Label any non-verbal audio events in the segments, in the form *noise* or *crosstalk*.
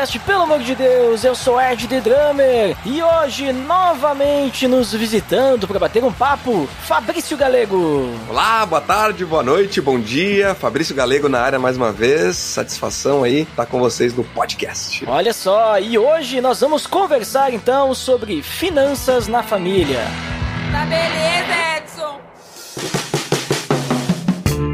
Podcast Pelo Amor de Deus, eu sou Ed The Drummer e hoje novamente nos visitando para bater um papo, Fabrício Galego. Olá, boa tarde, boa noite, bom dia. Fabrício Galego na área mais uma vez. Satisfação aí estar com vocês no podcast. Olha só, e hoje nós vamos conversar então sobre finanças na família. Tá beleza, Edson!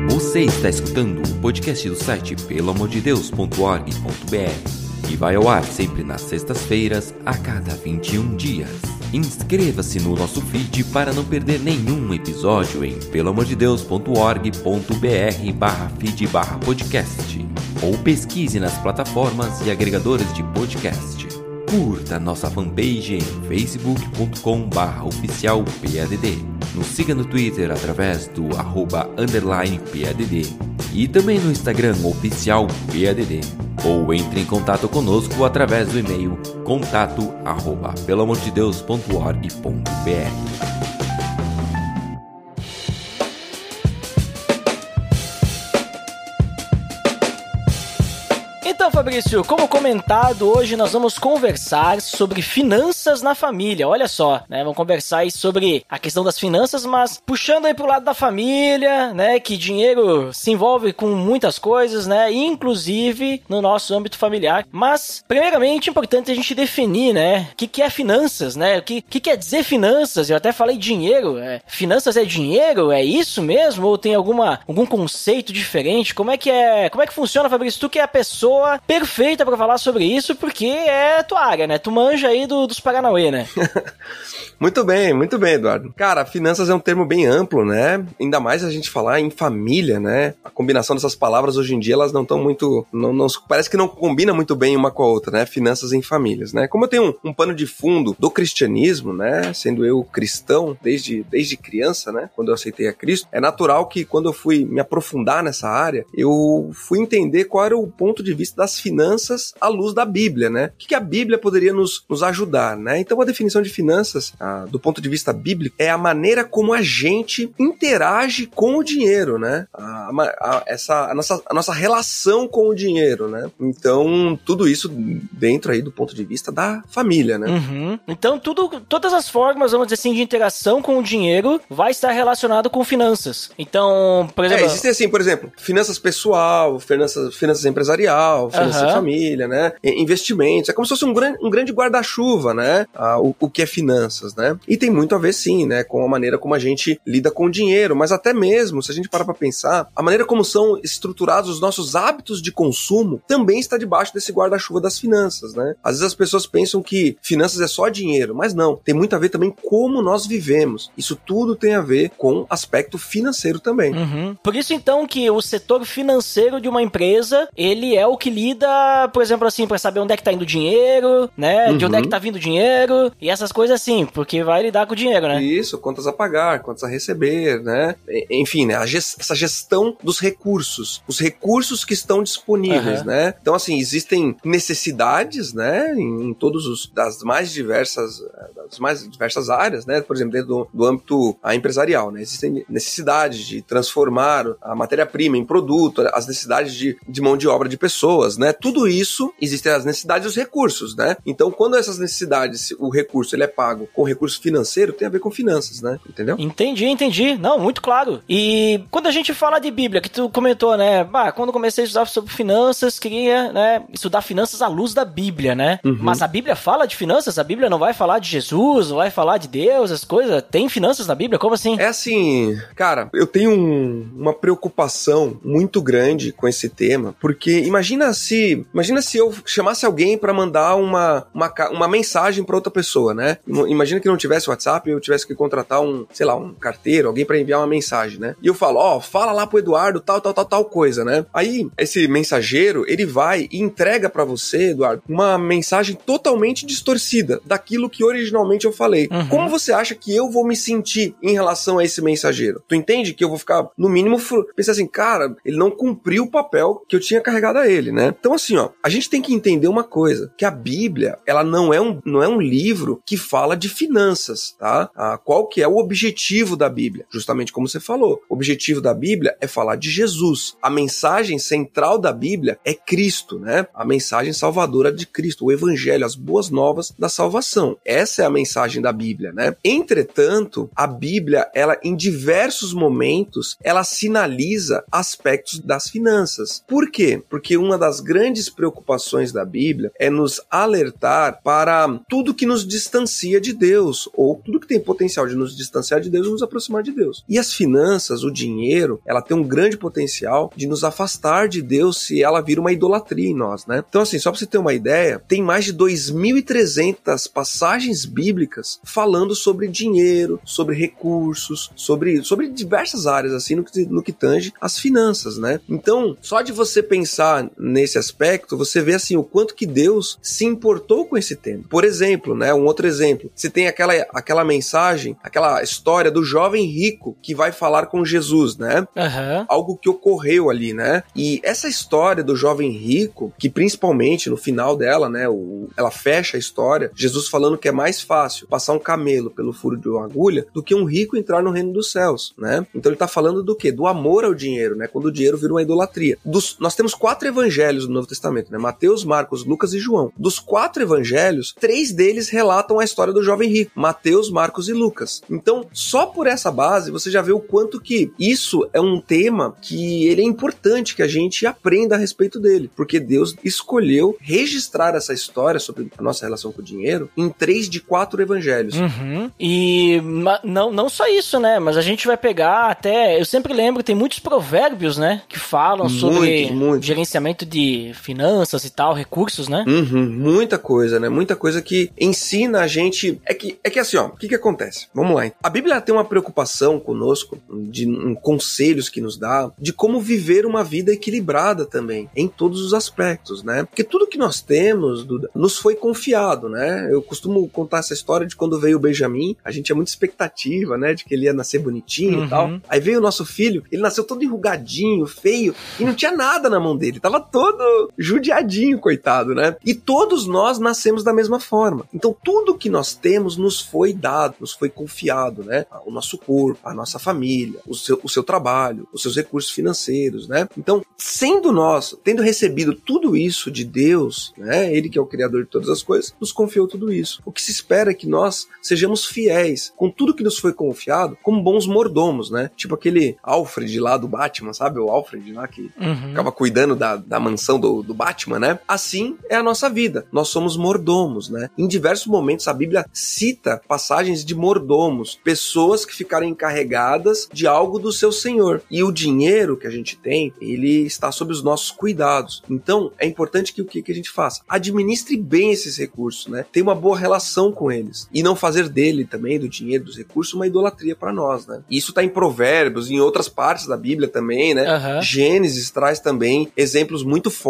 Você está escutando o podcast do site peloamordedeus.org.br e vai ao ar sempre nas sextas-feiras, a cada 21 dias. Inscreva-se no nosso feed para não perder nenhum episódio em peloamordedeus.org.br barra feed barra podcast ou pesquise nas plataformas e agregadores de podcast. Curta nossa fanpage em facebook.com barra oficial PADD. Nos siga no Twitter através do arroba underline PADD e também no Instagram oficial PADD. Ou entre em contato conosco através do e-mail contato arroba pelamordedeus.org.br. Então, Fabrício, como comentado, hoje nós vamos conversar sobre finanças na família. Olha só, né? Vamos conversar aí sobre a questão das finanças, mas puxando aí pro lado da família, né? Que dinheiro se envolve com muitas coisas, né? Inclusive no nosso âmbito familiar. Mas, primeiramente, é importante a gente definir, né? O que, que é finanças, né? O que, que quer dizer finanças? Eu até falei dinheiro. É, finanças é dinheiro? É isso mesmo? Ou tem alguma, algum conceito diferente? Como é que é? Como é que funciona, Fabrício? Tu que é a pessoa perfeita para falar sobre isso, porque é tua área, né? Tu manja aí do, dos Paranauê, né? *laughs* muito bem, muito bem, Eduardo. Cara, finanças é um termo bem amplo, né? Ainda mais a gente falar em família, né? A combinação dessas palavras hoje em dia, elas não estão muito. Não, não, parece que não combina muito bem uma com a outra, né? Finanças em famílias, né? Como eu tenho um, um pano de fundo do cristianismo, né? Sendo eu cristão desde, desde criança, né? Quando eu aceitei a Cristo, é natural que quando eu fui me aprofundar nessa área, eu fui entender qual era o ponto de vista das finanças à luz da Bíblia, né? O que, que a Bíblia poderia nos, nos ajudar, né? Então a definição de finanças, ah, do ponto de vista bíblico, é a maneira como a gente interage com o dinheiro, né? A, a, essa, a, nossa, a nossa relação com o dinheiro, né? Então, tudo isso dentro aí do ponto de vista da família, né? Uhum. Então, tudo, todas as formas, vamos dizer assim, de interação com o dinheiro vai estar relacionado com finanças. Então, por exemplo... É, existem assim, por exemplo, finanças pessoal, finanças, finanças empresarial, finanças uhum. de família, né? Investimentos. É como se fosse um grande, um grande guarda-chuva, né? Ah, o, o que é finanças, né? E tem muito a ver, sim, né? Com a maneira como a gente lida com o dinheiro. Mas até mesmo, se a gente parar pra pensar, a maneira como são estruturados os nossos hábitos de consumo também está debaixo desse guarda-chuva das finanças, né? Às vezes as pessoas pensam que finanças é só dinheiro, mas não. Tem muito a ver também como nós vivemos. Isso tudo tem a ver com aspecto financeiro também. Uhum. Por isso, então, que o setor financeiro de uma empresa, ele é o que lida, por exemplo, assim, para saber onde é que tá indo o dinheiro, né? Uhum. De onde é que tá vindo o dinheiro e essas coisas assim, porque vai lidar com o dinheiro, né? Isso, contas a pagar, contas a receber, né? Enfim, né? Gest essa gestão dos recursos, os recursos que estão disponíveis, uhum. né? Então, assim, existem necessidades, né? Em, em todos os das mais diversas das mais diversas áreas, né? Por exemplo, dentro do, do âmbito empresarial, né? Existem necessidades de transformar a matéria-prima em produto, as necessidades de, de mão de obra de pessoas, né? Tudo isso existem as necessidades e os recursos, né? Então, quando essas necessidades, o recurso ele é pago com recurso financeiro, tem a ver com finanças, né? Entendeu? Entendi, entendi. Não, muito claro. E quando a gente fala de Bíblia, que tu comentou, né? Bah, quando comecei a estudar sobre finanças, queria, né, estudar finanças à luz da Bíblia, né? Uhum. Mas a Bíblia fala de finanças, a Bíblia não vai falar de Jesus, não vai falar de Deus, as coisas. Tem finanças na Bíblia? Como assim? É assim, cara, eu tenho um, uma preocupação muito grande com esse tema, porque imagina se, imagina se eu chamasse alguém para mandar uma, uma, uma mensagem para outra pessoa, né? Imagina que não tivesse WhatsApp, eu tivesse que contratar um, sei lá, um carteiro, alguém para enviar uma mensagem, né? E eu falo, ó, oh, fala lá pro Eduardo tal, tal, tal, tal coisa, né? Aí esse mensageiro, ele vai e entrega para você, Eduardo, uma mensagem totalmente distorcida daquilo que originalmente eu falei. Uhum. Como você acha que eu vou me sentir em relação a esse mensageiro? Tu entende que eu vou ficar, no mínimo, pensar assim, cara, ele não cumpriu o papel que eu tinha carregado a ele, né? Então, assim, ó, a gente tem que entender uma coisa, que a Bíblia, ela não é um, não é um livro que fala de finanças, tá? Ah, qual que é o objetivo da Bíblia? Justamente como você falou, o objetivo da Bíblia é falar de Jesus. A mensagem central da Bíblia é Cristo, né? A mensagem salvadora de Cristo, o evangelho, as boas novas da salvação. Essa é a mensagem da Bíblia, né? Entretanto, a Bíblia, ela em diversos momentos, ela sinaliza aspectos das finanças. Por quê? Porque uma das grandes preocupações da Bíblia é nos alertar para tudo que nos distancia de Deus, ou tudo que tem potencial de nos distanciar de Deus e nos aproximar de Deus. E as finanças, o dinheiro, ela tem um grande potencial de nos afastar de Deus se ela vira uma idolatria em nós, né? Então, assim, só para você ter uma ideia, tem mais de 2.300 passagens bíblicas falando sobre dinheiro, sobre recursos, sobre, sobre diversas áreas, assim, no que, no que tange as finanças, né? Então, só de você pensar nesse aspecto, você vê, assim, o quanto que Deus se importou com esse tema. Por exemplo, né, um outro exemplo, você tem aquela, aquela mensagem, aquela história do jovem rico que vai falar com Jesus, né? Uhum. Algo que ocorreu ali, né? E essa história do jovem rico, que principalmente no final dela, né, o, ela fecha a história, Jesus falando que é mais fácil passar um camelo pelo furo de uma agulha do que um rico entrar no reino dos céus, né? Então ele tá falando do quê? Do amor ao dinheiro, né? Quando o dinheiro vira uma idolatria. Dos, nós temos quatro evangelhos no Novo Testamento, né? Mateus, Marcos, Lucas e João. Dos quatro evangelhos, três deles relatam a história do jovem rico: Mateus, Marcos e Lucas. Então, só por essa base, você já vê o quanto que isso é um tema que ele é importante que a gente aprenda a respeito dele, porque Deus escolheu registrar essa história sobre a nossa relação com o dinheiro em três de quatro evangelhos. Uhum. E não, não só isso, né? Mas a gente vai pegar até. Eu sempre lembro, tem muitos provérbios, né? Que falam sobre muito. gerenciamento de finanças e tal, recursos, né? Uhum. Muita coisa, né? Muita coisa que ensina a gente. É que, é que assim, ó, o que, que acontece? Vamos lá. A Bíblia tem uma preocupação conosco, de um, conselhos que nos dá, de como viver uma vida equilibrada também, em todos os aspectos, né? Porque tudo que nós temos Duda, nos foi confiado, né? Eu costumo contar essa história de quando veio o Benjamin, a gente tinha muita expectativa, né? De que ele ia nascer bonitinho uhum. e tal. Aí veio o nosso filho, ele nasceu todo enrugadinho, feio, e não tinha nada na mão dele, tava todo judiadinho, coitado, né? E todos nós nascemos da mesma forma. Então tudo que nós temos nos foi dado, nos foi confiado, né? O nosso corpo, a nossa família, o seu, o seu trabalho, os seus recursos financeiros, né? Então, sendo nós, tendo recebido tudo isso de Deus, né? Ele que é o criador de todas as coisas, nos confiou tudo isso. O que se espera é que nós sejamos fiéis com tudo que nos foi confiado, como bons mordomos, né? Tipo aquele Alfred lá do Batman, sabe? O Alfred lá que uhum. ficava cuidando da, da mansão do, do Batman, né? Assim é a nossa vida. Nós somos mordomos, né? Em diversos momentos a Bíblia cita passagens de mordomos, pessoas que ficaram encarregadas de algo do seu senhor. E o dinheiro que a gente tem, ele está sob os nossos cuidados. Então, é importante que o que, que a gente faça? Administre bem esses recursos, né? Tenha uma boa relação com eles. E não fazer dele também, do dinheiro, dos recursos, uma idolatria para nós, né? Isso está em Provérbios, em outras partes da Bíblia também, né? Uhum. Gênesis traz também exemplos muito fortes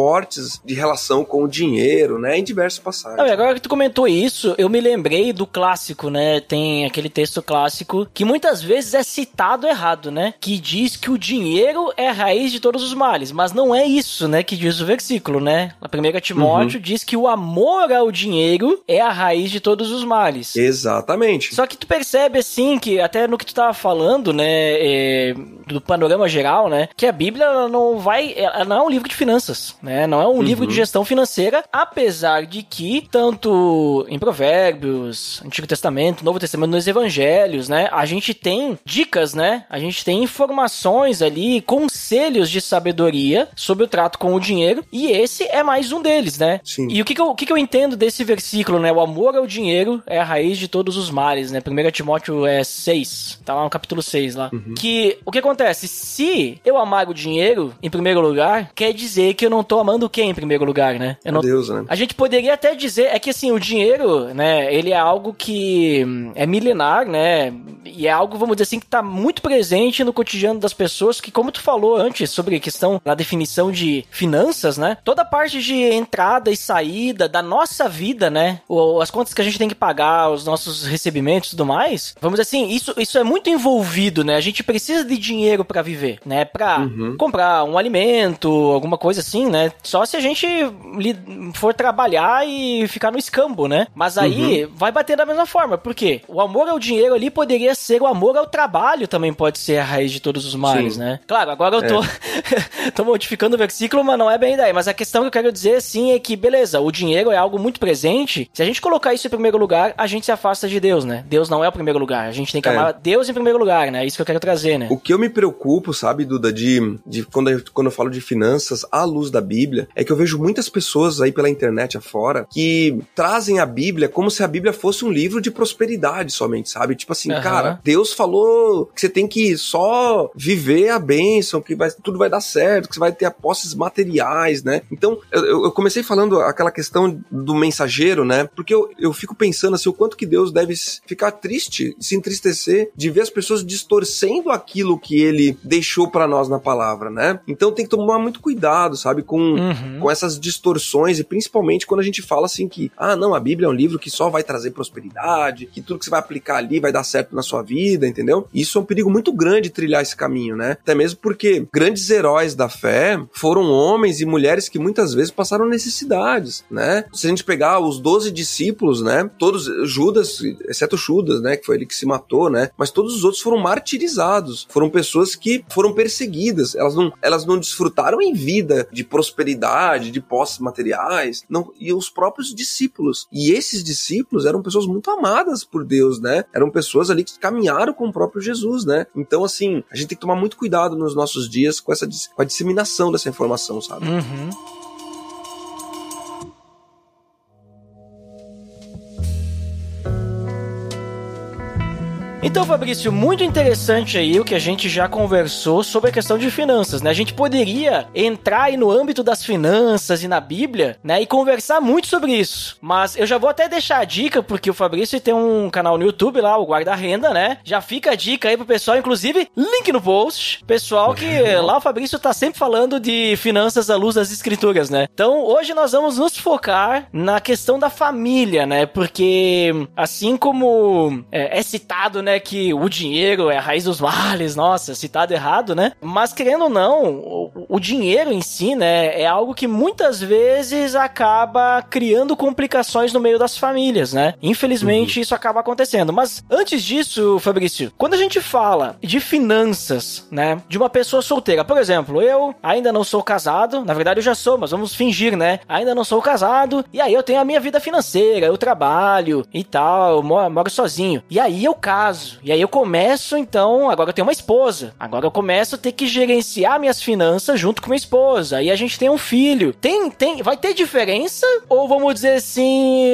de relação com o dinheiro, né? Em diversos passagens. Não, agora que tu comentou isso, eu me lembrei do clássico, né? Tem aquele texto clássico que muitas vezes é citado errado, né? Que diz que o dinheiro é a raiz de todos os males, mas não é isso, né? Que diz o versículo, né? A primeira Timóteo uhum. diz que o amor ao dinheiro é a raiz de todos os males. Exatamente. Só que tu percebe assim que até no que tu tava falando, né, é, do panorama geral, né, que a Bíblia não vai, ela não é um livro de finanças, né? Não é um uhum. livro de gestão financeira, apesar de que tanto em Provérbios, Antigo Testamento, Novo Testamento, nos Evangelhos, né, a gente tem dicas, né? A gente tem informações ali, conselhos de sabedoria sobre o trato com o dinheiro, e esse é mais um deles, né? Sim. E o que, que, eu, o que, que eu entendo desse versículo, né? O amor ao dinheiro é a raiz de todos os males, né? 1 Timóteo é 6, tá lá no capítulo 6 lá. Uhum. Que o que acontece? Se eu amar o dinheiro em primeiro lugar, quer dizer que eu não tô amando quem em primeiro lugar, né? Eu não... Deus, né? A gente poderia até dizer, é que assim, o dinheiro, né? Ele é algo que é milenar, né? E é algo, vamos dizer assim, que tá muito presente no cotidiano das pessoas, que como tu falou antes sobre a questão da definição de finanças, né? Toda parte de entrada e saída da nossa vida, né? Ou as contas que a gente tem que pagar, os nossos recebimentos e tudo mais, vamos dizer assim, isso, isso é muito envolvido, né? A gente precisa de dinheiro para viver, né? Pra uhum. comprar um alimento, alguma coisa assim, né? Só se a gente for trabalhar e ficar no escambo, né? Mas aí uhum. vai bater da mesma forma, porque o amor ao dinheiro ali poderia ser o amor ao trabalho também pode ser a raiz de todos os males, Sim. né? Claro, agora eu tô, é. *laughs* tô modificando o versículo, mas não é bem daí. Mas a questão que eu quero dizer, sim, é que, beleza, o dinheiro é algo muito presente. Se a gente colocar isso em primeiro lugar, a gente se afasta de Deus, né? Deus não é o primeiro lugar. A gente tem que é. amar Deus em primeiro lugar, né? É isso que eu quero trazer, né? O que eu me preocupo, sabe, Duda, de, de quando, eu, quando eu falo de finanças à luz da Bíblia, é que eu vejo muitas pessoas aí pela internet afora que trazem a Bíblia como se a Bíblia fosse um livro de prosperidade somente, sabe? Tipo assim, uhum. cara, Deus falou que você tem que só viver a bênção, que vai, tudo vai dar certo, que você vai ter posses materiais, né? Então, eu, eu comecei falando aquela questão do mensageiro, né? Porque eu, eu fico pensando assim, o quanto que Deus deve ficar triste, se entristecer de ver as pessoas distorcendo aquilo que ele deixou para nós na palavra, né? Então tem que tomar muito cuidado, sabe, com, uhum. com essas distorções e principalmente quando a gente fala assim que, ah, não, a Bíblia é um livro que só vai trazer prosperidade, que tudo que você vai aplicar ali vai dar certo na sua vida, entendeu? Isso é um perigo muito grande trilhar esse caminho, né? Até mesmo porque grandes heróis da fé foram homens e mulheres que muitas vezes passaram necessidades, né? Se a gente pegar os doze discípulos, né? Todos, Judas, exceto Judas, né? Que foi ele que se matou, né? Mas todos os outros foram martirizados, foram pessoas que foram perseguidas, elas não, elas não desfrutaram em vida de prosperidade, de posses materiais, não, e os próprios discípulos. E esses discípulos eram pessoas muito amadas por Deus, né? Eram pessoas ali que caminharam com o próprio Jesus, né? Então, assim, a gente tem que tomar muito cuidado nos nossos dias com essa com a disseminação dessa informação, sabe? Uhum. Então, Fabrício, muito interessante aí o que a gente já conversou sobre a questão de finanças, né? A gente poderia entrar aí no âmbito das finanças e na Bíblia, né? E conversar muito sobre isso. Mas eu já vou até deixar a dica, porque o Fabrício tem um canal no YouTube lá, o Guarda Renda, né? Já fica a dica aí pro pessoal, inclusive, link no post. Pessoal que lá o Fabrício tá sempre falando de finanças à luz das escrituras, né? Então, hoje nós vamos nos focar na questão da família, né? Porque, assim como é, é citado, né? que o dinheiro é a raiz dos males, nossa, citado errado, né? Mas querendo ou não, o, o dinheiro em si, né, é algo que muitas vezes acaba criando complicações no meio das famílias, né? Infelizmente uhum. isso acaba acontecendo. Mas antes disso, Fabrício, quando a gente fala de finanças, né, de uma pessoa solteira, por exemplo, eu ainda não sou casado, na verdade eu já sou, mas vamos fingir, né? Ainda não sou casado, e aí eu tenho a minha vida financeira, eu trabalho e tal, eu moro, moro sozinho. E aí eu caso caso. E aí eu começo, então, agora eu tenho uma esposa. Agora eu começo a ter que gerenciar minhas finanças junto com minha esposa. Aí a gente tem um filho. Tem, tem, vai ter diferença? Ou vamos dizer assim,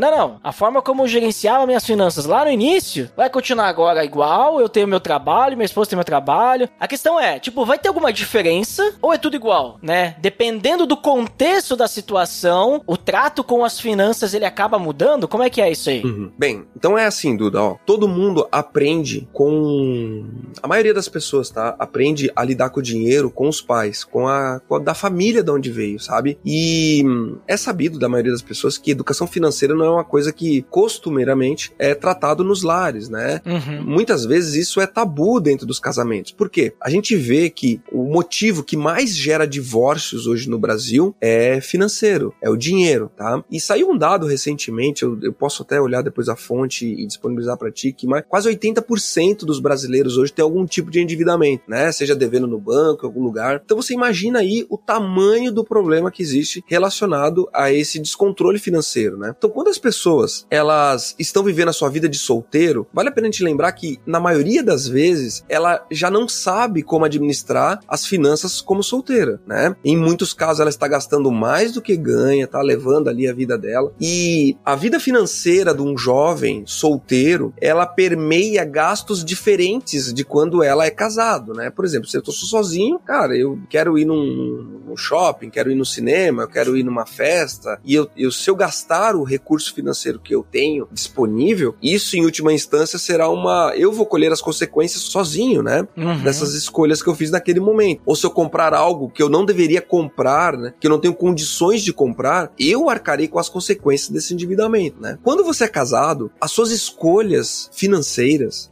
não, não. A forma como eu gerenciava minhas finanças lá no início vai continuar agora igual. Eu tenho meu trabalho, minha esposa tem meu trabalho. A questão é, tipo, vai ter alguma diferença ou é tudo igual, né? Dependendo do contexto da situação, o trato com as finanças ele acaba mudando? Como é que é isso aí? Uhum. Bem, então é assim, Duda, ó. Todo mundo aprende com. A maioria das pessoas, tá? Aprende a lidar com o dinheiro com os pais, com a, com a da família de onde veio, sabe? E é sabido da maioria das pessoas que educação financeira não é uma coisa que costumeiramente é tratado nos lares, né? Uhum. Muitas vezes isso é tabu dentro dos casamentos. Por quê? A gente vê que o motivo que mais gera divórcios hoje no Brasil é financeiro, é o dinheiro, tá? E saiu um dado recentemente, eu, eu posso até olhar depois a fonte e disponibilizar para ti, que mais, quase 80% dos brasileiros hoje tem algum tipo de endividamento, né? Seja devendo no banco, em algum lugar. Então você imagina aí o tamanho do problema que existe relacionado a esse descontrole financeiro, né? Então quando as pessoas elas estão vivendo a sua vida de solteiro, vale a pena gente lembrar que na maioria das vezes ela já não sabe como administrar as finanças como solteira, né? Em muitos casos ela está gastando mais do que ganha, tá levando ali a vida dela. E a vida financeira de um jovem solteiro, ela permite permeia gastos diferentes de quando ela é casado, né? Por exemplo, se eu tô sozinho, cara, eu quero ir num, num shopping, quero ir no cinema, eu quero ir numa festa, e eu, eu, se eu gastar o recurso financeiro que eu tenho disponível, isso em última instância será uma. Eu vou colher as consequências sozinho, né? Uhum. Dessas escolhas que eu fiz naquele momento. Ou se eu comprar algo que eu não deveria comprar, né? Que eu não tenho condições de comprar, eu arcarei com as consequências desse endividamento, né? Quando você é casado, as suas escolhas financeiras,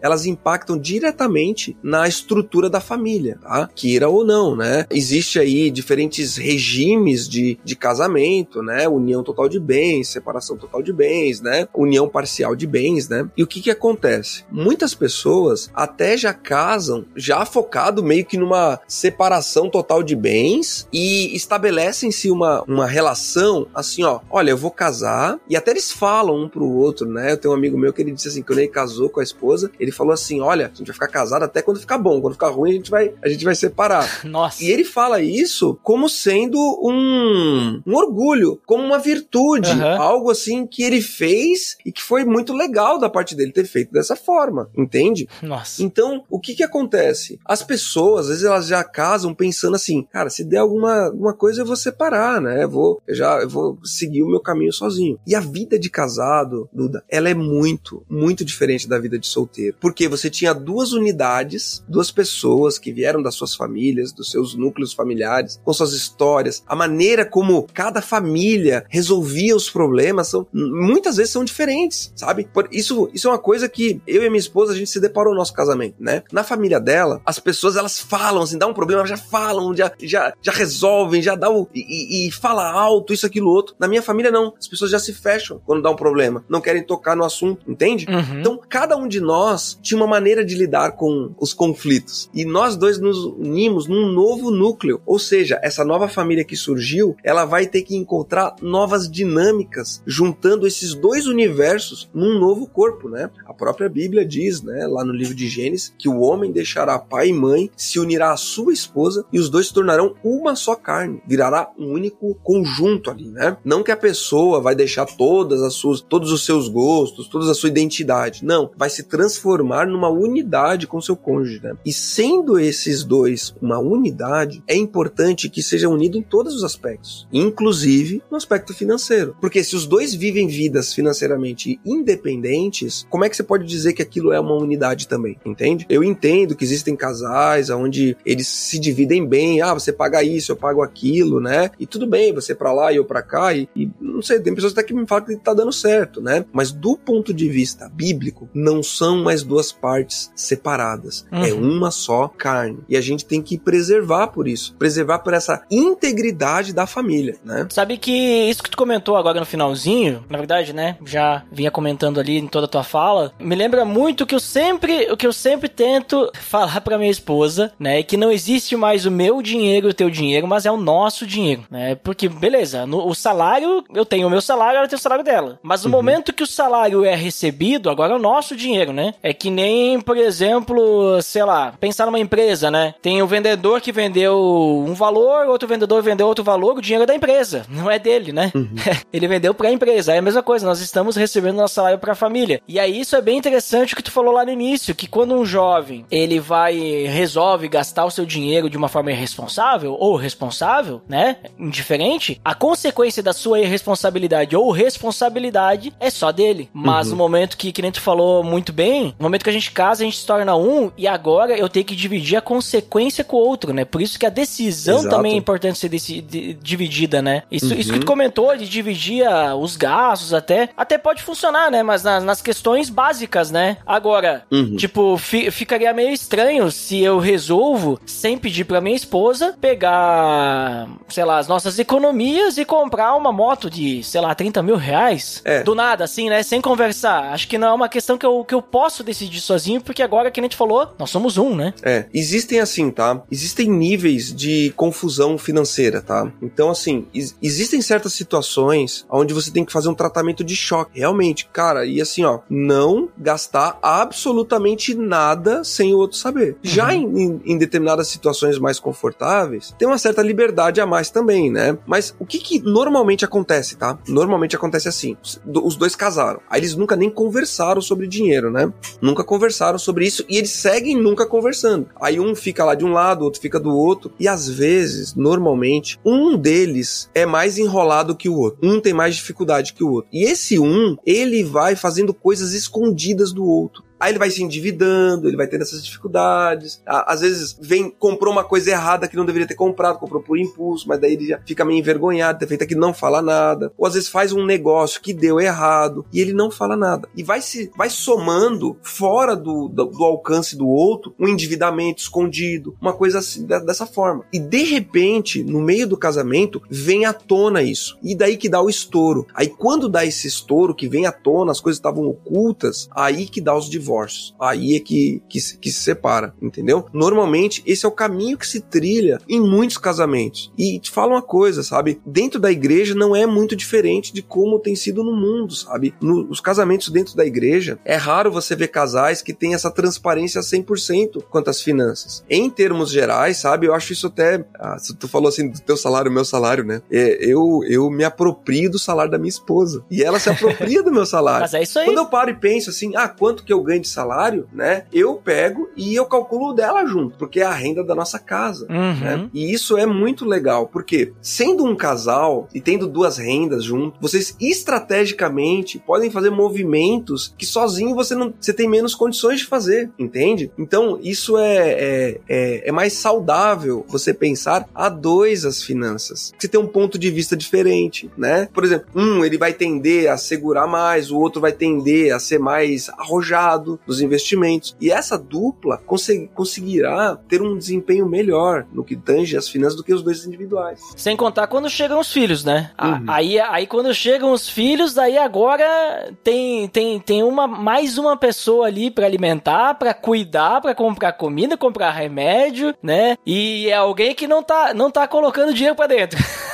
elas impactam diretamente na estrutura da família, tá? Queira ou não, né? Existe aí diferentes regimes de, de casamento, né? União total de bens, separação total de bens, né? União parcial de bens, né? E o que que acontece? Muitas pessoas até já casam já focado meio que numa separação total de bens e estabelecem-se uma, uma relação assim, ó, olha, eu vou casar e até eles falam um pro outro, né? Eu tenho um amigo meu que ele disse assim, quando ele casou com a esposa, ele falou assim, olha, a gente vai ficar casado até quando ficar bom, quando ficar ruim a gente vai, a gente vai separar. *laughs* Nossa. E ele fala isso como sendo um, um orgulho, como uma virtude, uhum. algo assim que ele fez e que foi muito legal da parte dele ter feito dessa forma, entende? Nossa. Então, o que que acontece? As pessoas, às vezes elas já casam pensando assim, cara, se der alguma, alguma coisa eu vou separar, né? Eu vou, eu já eu vou seguir o meu caminho sozinho. E a vida de casado, Duda, ela é muito, muito diferente da vida de solteiro. Porque você tinha duas unidades, duas pessoas que vieram das suas famílias, dos seus núcleos familiares, com suas histórias, a maneira como cada família resolvia os problemas são muitas vezes são diferentes, sabe? Isso, isso é uma coisa que eu e minha esposa a gente se deparou no nosso casamento, né? Na família dela, as pessoas elas falam assim, dá um problema, já falam, já já, já resolvem, já dá o e, e, fala alto, isso aquilo outro. Na minha família não, as pessoas já se fecham quando dá um problema, não querem tocar no assunto, entende? Uhum. Então, cada um de nós tinha uma maneira de lidar com os conflitos. E nós dois nos unimos num novo núcleo, ou seja, essa nova família que surgiu, ela vai ter que encontrar novas dinâmicas, juntando esses dois universos num novo corpo, né? A própria Bíblia diz, né, lá no livro de Gênesis, que o homem deixará pai e mãe, se unirá à sua esposa e os dois se tornarão uma só carne, virará um único conjunto ali, né? Não que a pessoa vai deixar todas as suas, todos os seus gostos, toda a sua identidade, não, vai se transformar numa unidade com seu cônjuge, né? E sendo esses dois uma unidade, é importante que seja unido em todos os aspectos, inclusive no aspecto financeiro, porque se os dois vivem vidas financeiramente independentes, como é que você pode dizer que aquilo é uma unidade também, entende? Eu entendo que existem casais onde eles se dividem bem, ah, você paga isso, eu pago aquilo, né? E tudo bem, você para lá e eu para cá, e, e, não sei, tem pessoas até que me falam que tá dando certo, né? Mas do ponto de vista bíblico, não são mais duas partes separadas, é uhum. é uma só carne. E a gente tem que preservar por isso, preservar por essa integridade da família, né? Sabe que isso que tu comentou agora no finalzinho, na verdade, né? Já vinha comentando ali em toda a tua fala, me lembra muito que eu sempre, o que eu sempre tento falar para minha esposa, né? Que não existe mais o meu dinheiro e o teu dinheiro, mas é o nosso dinheiro, né? Porque, beleza, no, o salário, eu tenho o meu salário, ela tem o salário dela. Mas no uhum. momento que o salário é recebido, agora é o nosso dinheiro, né? É que nem, por exemplo, sei lá, pensar numa empresa, né? Tem o vendedor que vendeu um valor, outro vendedor vendeu outro valor, o dinheiro é da empresa, *laughs* não é dele, né? Uhum. *laughs* Ele vendeu pra empresa. É a mesma coisa, nós estamos recebendo nosso salário pra família. E aí isso é bem interessante o que tu falou lá no início, que quando um jovem, ele vai, resolve gastar o seu dinheiro de uma forma irresponsável ou responsável, né? Indiferente, a consequência da sua irresponsabilidade ou responsabilidade é só dele. Mas uhum. no momento que, que nem tu falou muito bem, no momento que a gente casa, a gente se torna um e agora eu tenho que dividir a consequência com o outro, né? Por isso que a decisão Exato. também é importante ser desse, de, dividida, né? Isso, uhum. isso que tu comentou de dividir os gastos até, até pode funcionar, né? Mas nas, nas questões básicas, né? Agora, uhum. tipo, fi, ficaria meio estranho se eu resolvo, sem pedir pra minha esposa, pegar, sei lá, as nossas economias e comprar uma moto de, sei lá, 30 mil reais. É. Do nada, assim, né? Sem conversar. Acho que não é uma questão que eu, que eu posso decidir sozinho, porque agora, que a gente falou, nós somos um, né? É. Existem assim, tá? Existem níveis de confusão financeira, tá? Então, assim, existem certas situações onde você tem que fazer um tratamento de choque. Realmente, cara, e assim, ó, não gastar absolutamente nada sem o outro saber. Uhum. Já em, em, em determinadas situações mais confortáveis, tem uma certa liberdade a mais também, né? Mas o que que normalmente acontece, tá? Normalmente acontece assim: os dois casaram, aí eles nunca nem conversaram sobre dinheiro dinheiro, né? Nunca conversaram sobre isso e eles seguem nunca conversando. Aí um fica lá de um lado, outro fica do outro e às vezes, normalmente, um deles é mais enrolado que o outro. Um tem mais dificuldade que o outro. E esse um, ele vai fazendo coisas escondidas do outro. Aí ele vai se endividando, ele vai tendo essas dificuldades. Às vezes vem, comprou uma coisa errada que não deveria ter comprado, comprou por impulso, mas daí ele já fica meio envergonhado, ter feito aquilo, não fala nada. Ou às vezes faz um negócio que deu errado e ele não fala nada. E vai se vai somando fora do, do, do alcance do outro um endividamento escondido, uma coisa assim, dessa forma. E de repente, no meio do casamento, vem à tona isso. E daí que dá o estouro. Aí quando dá esse estouro, que vem à tona, as coisas estavam ocultas, aí que dá os divórcios divórcios. Aí é que, que, que se separa, entendeu? Normalmente, esse é o caminho que se trilha em muitos casamentos. E te falo uma coisa, sabe? Dentro da igreja não é muito diferente de como tem sido no mundo, sabe? Nos casamentos dentro da igreja, é raro você ver casais que têm essa transparência 100% quanto às finanças. Em termos gerais, sabe? Eu acho isso até. Ah, tu falou assim do teu salário, meu salário, né? É, eu, eu me aproprio do salário da minha esposa. E ela se apropria do meu salário. Mas é isso aí. Quando eu paro e penso assim, ah, quanto que eu ganho de salário, né? Eu pego e eu calculo dela junto, porque é a renda da nossa casa, Uhum. né? E isso é muito legal, porque sendo um casal e tendo duas rendas junto, vocês estrategicamente podem fazer movimentos que sozinho você não, você tem menos condições de fazer, entende? Então isso é, é, é, é mais saudável você pensar a dois as finanças. Você tem um ponto de vista diferente, né? Por exemplo, um ele vai tender a segurar mais, o outro vai tender a ser mais arrojado dos investimentos. E essa dupla consegui- conseguirá ter um desempenho melhor no que tange as finanças do que os dois individuais. Sem contar quando chegam os filhos, né? Uhum. Aí, aí quando chegam os filhos, daí agora tem, tem, tem uma, mais uma pessoa ali pra alimentar, pra cuidar, pra comprar comida, comprar remédio, né? E é alguém que não tá, não tá colocando dinheiro pra dentro. *laughs*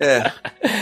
É.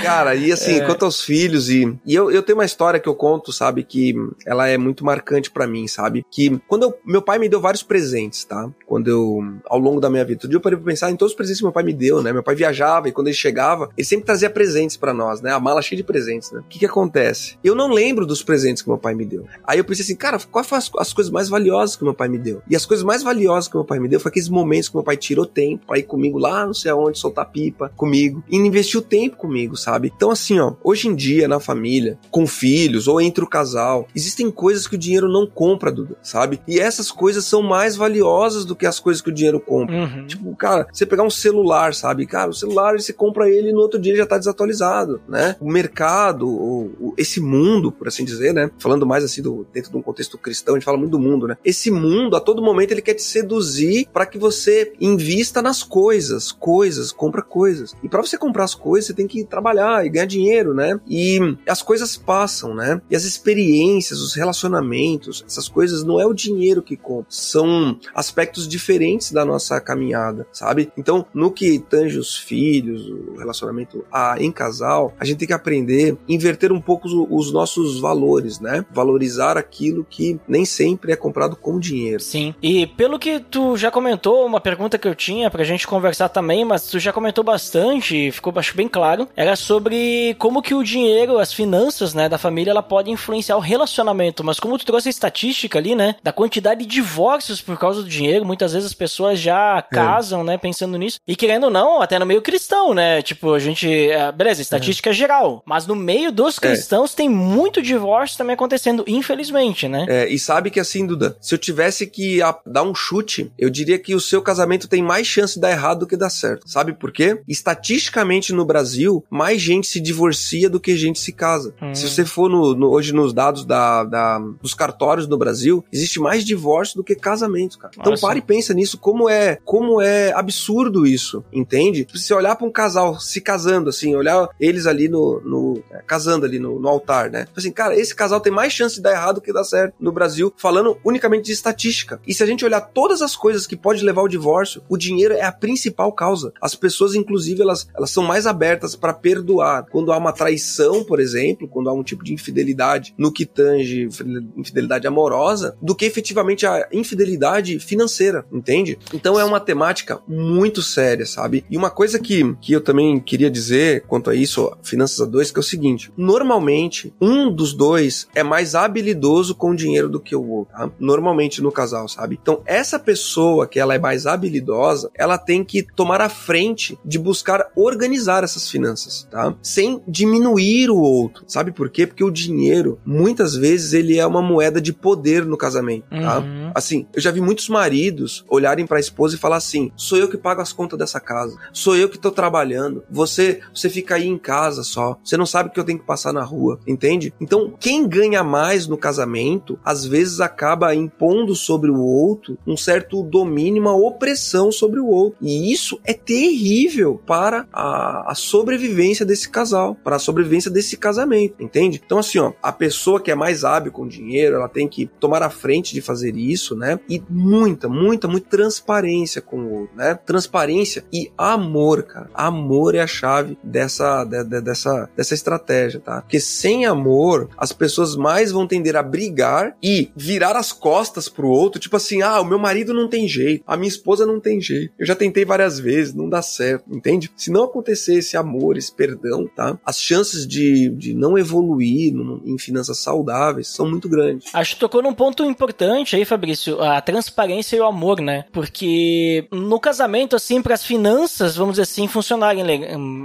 Cara, e assim, quanto aos filhos, e, e eu, eu tenho uma história que eu conto, sabe, que ela é muito marcante pra mim, sabe? Que quando eu, meu pai me deu vários presentes, tá? Quando eu, ao longo da minha vida, todo dia eu parei pra pensar em todos os presentes que meu pai me deu, né? Meu pai viajava e quando ele chegava, ele sempre trazia presentes pra nós, né? A mala cheia de presentes, né? O que que acontece? Eu não lembro dos presentes que meu pai me deu. Aí eu pensei assim, cara, quais foram as, as coisas mais valiosas que meu pai me deu? E as coisas mais valiosas que meu pai me deu foi aqueles momentos que meu pai tirou tempo pra ir comigo lá, não sei aonde, soltar pipa comigo e investiu tempo comigo, sabe? Então, assim, ó, hoje em dia, na família, com filhos ou entre o casal, existem coisas que o dinheiro não compra, Duda, sabe? E essas coisas são mais valiosas do que as coisas que o dinheiro compra. Uhum. Tipo, cara, você pegar um celular, sabe? Cara, o celular você compra ele e no outro dia ele já tá desatualizado, né? O mercado, o, o- esse mundo, por assim dizer, né? Falando mais assim do, dentro de um contexto cristão, a gente fala muito do mundo, né? Esse mundo, a todo momento, ele quer te seduzir para que você invista nas coisas, coisas, compra coisas. E para você comprar as coisas, você tem que trabalhar e ganhar dinheiro, né? E as coisas passam, né? E as experiências, os relacionamentos, essas coisas não é o dinheiro que compra, são aspectos diferentes da nossa caminhada, sabe? Então, no que tange os filhos, o relacionamento a, em casal, a gente tem que aprender inverter um pouco os, os nossos valores, né? Valorizar aquilo que nem sempre é comprado com dinheiro. Sim. E pelo que tu já comentou, uma pergunta que eu tinha pra gente conversar também, mas tu já comentou bastante, ficou acho bem claro, era sobre como que o dinheiro, as finanças, né, da família, ela pode influenciar o relacionamento. Mas como tu trouxe a estatística ali, né, da quantidade de divórcios por causa do dinheiro, muitas vezes as pessoas já casam, né, pensando nisso. E querendo ou não, até no meio cristão, né, tipo, a gente, é, beleza, estatística geral, mas no meio dos cristãos tem muito divórcio também acontecendo, infelizmente, né? É, e sabe que assim, Duda, se eu tivesse que dar um chute, eu diria que o seu casamento tem mais chance de dar errado do que dar certo. Sabe por quê? Estatisticamente no Brasil, mais gente se divorcia do que gente se casa. Hum. Se você for no- no- hoje nos dados da, da- dos cartórios no Brasil, existe mais divórcio do que casamento, cara. Então pare e pensa nisso, como é, como é absurdo isso, entende? Se você olhar pra um casal se casando, assim, olhar eles ali no, no- é, casando ali no, no altar, né? Assim, cara, esse casal tem mais chance de dar errado que dar certo no Brasil, falando unicamente de estatística. E se a gente olhar todas as coisas que pode levar ao divórcio, o dinheiro é a principal causa. As pessoas, inclusive, elas, elas são mais abertas para perdoar. Quando há uma traição, por exemplo, quando há um tipo de infidelidade no que tange infidelidade amorosa, do que efetivamente a infidelidade financeira, entende? Então é uma temática muito séria, sabe? E uma coisa que, que eu também queria dizer quanto a isso, finanças a dois, que é o seguinte: normalmente um dos dois é mais habilidoso com o dinheiro do que o outro, tá? Normalmente no casal, sabe? Então essa pessoa que ela é mais habilidosa, ela tem que tomar a frente de buscar organizar essas finanças, tá? Sem diminuir o outro. Sabe por quê? Porque o dinheiro, muitas vezes, ele é uma moeda de poder no casamento, tá? Uhum. Assim, eu já vi muitos maridos olharem para a esposa e falar assim: sou eu que pago as contas dessa casa, sou eu que tô trabalhando, você, você fica aí em casa só, você não sabe que eu tenho que passar na rua, entende? Então, quem ganha mais no casamento, às vezes acaba impondo sobre o outro um certo domínio, uma opressão sobre o outro. E isso é terrível para a, a sobrevivência desse casal, para a sobrevivência desse casamento, entende? Então, assim, ó, a pessoa que é mais hábil com dinheiro, ela tem que tomar a frente de fazer isso, né? E muita, muita, muita transparência com o outro, né? Transparência e amor, cara. Amor é a chave dessa, de, de, dessa, dessa estratégia, tá? Porque sem amor, as pessoas mais vão tender a brigar e virar as costas pro outro, tipo assim, ah, o meu marido não tem jeito, a minha esposa não tem jeito. Eu já tentei várias vezes, não dá certo, entende? Se não acontecer esse amor, esse perdão, tá? As chances de, de não evoluir em finanças saudáveis são muito grandes. Acho que tocou num ponto importante aí, Fabrício, a transparência e o amor, né? Porque no casamento, assim, para as finanças, vamos dizer assim, funcionarem,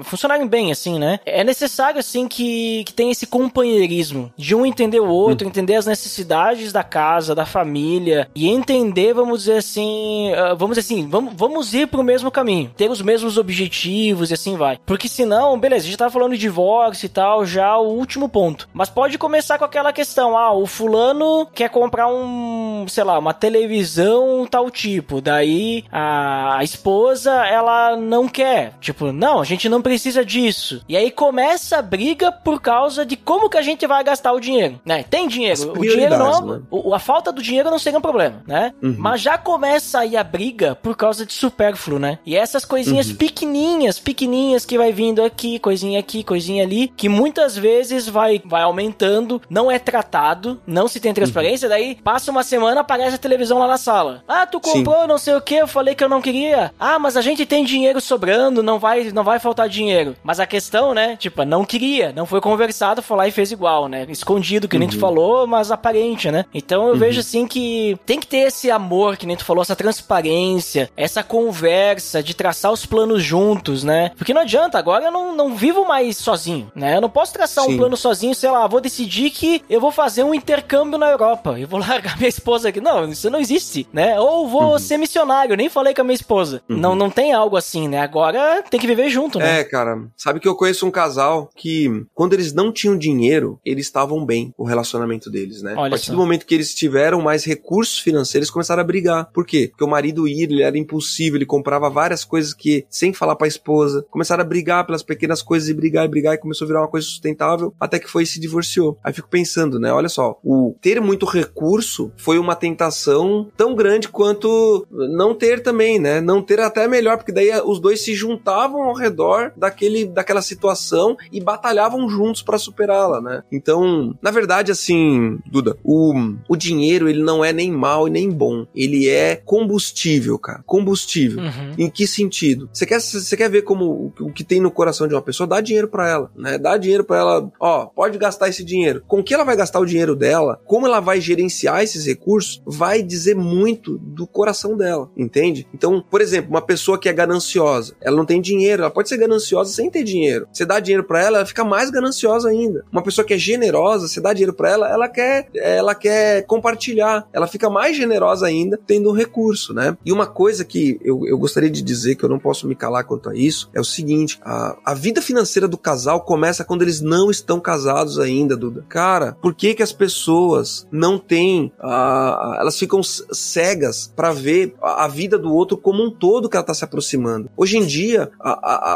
funcionarem bem, assim, né? É necessário, assim, que, que tenha esse companheirismo de um entender o outro, hum. entender as necessidades da casa, da família e entender, vamos dizer assim, uh, vamos dizer assim, vamos, vamos ir pro mesmo caminho, ter os mesmos objetivos e assim vai. Porque senão, beleza, a gente tá falando de divórcio e tal, já o último ponto. Mas pode começar com aquela questão, ah, o fulano quer comprar um, sei lá, uma televisão tal tipo, daí a, a esposa, ela não quer, tipo, não, a gente não precisa disso. E aí começa a briga por causa de como que a gente vai gastar o dinheiro, né? Tem dinheiro, o dinheiro não, né? o, a falta do dinheiro não seria um problema, né? Uhum. Mas já começa aí a briga por causa de supérfluo, né? E essas coisinhas uhum. pequenininhas, pequenininhas que vai vindo aqui, coisinha aqui, coisinha ali, que muitas vezes vai, vai aumentando, não é tratado, não se tem transparência, uhum. daí passa uma semana, aparece a televisão lá na sala. Ah, tu comprou Sim. não sei o que, eu falei que eu não queria. Ah, mas a gente tem dinheiro sobrando, não vai, não vai faltar dinheiro. Mas a questão, né, tipo, não queria, não foi conversado, foi lá e fez igual, né? Escondido, que nem tu uhum. falou, mas aparente, né? Então eu uhum. vejo assim que tem que ter esse amor, que nem tu falou, essa transparência, essa conversa de traçar os planos juntos, né? Porque não adianta, agora eu não, não vivo mais sozinho, né? Eu não posso traçar Sim. um plano sozinho, sei lá, vou decidir que eu vou fazer um intercâmbio na Europa e vou *laughs* largar minha esposa aqui. Não, isso não existe, né? Ou vou uhum. ser missionário, nem falei com a minha esposa. Uhum. Não, não tem algo assim, né? Agora tem que viver junto, né? É, cara, sabe que eu conheço um casal que, quando eles não tinham dinheiro, eles estavam bem, o relacionamento deles, né? Olha a partir só. do momento que eles tiveram mais recursos financeiros, eles começaram a brigar. Por quê? Porque o marido ia, ele era impulsivo, ele comprava várias coisas que, sem falar pra esposa, começaram a brigar pelas pequenas coisas e brigar e brigar e começou a virar uma coisa sustentável, até que foi e se divorciou. Aí fico pensando, né? Olha só, o ter muito recurso foi uma tentação tão grande quanto não ter também, né? Não ter até melhor, porque daí os dois se juntavam ao redor daquele, daquela situação e batalhavam juntos para superá-la, né? Então, na verdade, assim, Duda, o, o dinheiro ele não é nem mal e nem bom. Ele é combustível, cara. Combustível. Uhum. Em que sentido? Você quer, você quer ver como o, que tem no coração de uma pessoa? Dá dinheiro para ela, né? Dá dinheiro para ela. Ó, pode gastar esse dinheiro. Com que ela vai gastar o dinheiro dela? Como ela vai gerenciar esses recursos? Vai dizer muito do coração dela, entende? Então, por exemplo, uma pessoa que é gananciosa, ela não tem dinheiro, ela pode ser gananciosa sem ter dinheiro. Você dá dinheiro para ela, ela fica mais gananciosa ainda. Uma pessoa que é generosa, você dá dinheiro para ela, ela quer, ela quer compartilhar. Ela fica mais generosa ainda tendo um recurso, né? E uma coisa que eu, eu gostaria de dizer que eu não posso me calar quanto a isso é o seguinte: a, a vida financeira do casal começa quando eles não estão casados ainda, Duda. Cara, por que que as pessoas não têm, a, elas ficam cegas para ver a, vida do outro como um todo que ela tá se aproximando. Hoje em dia,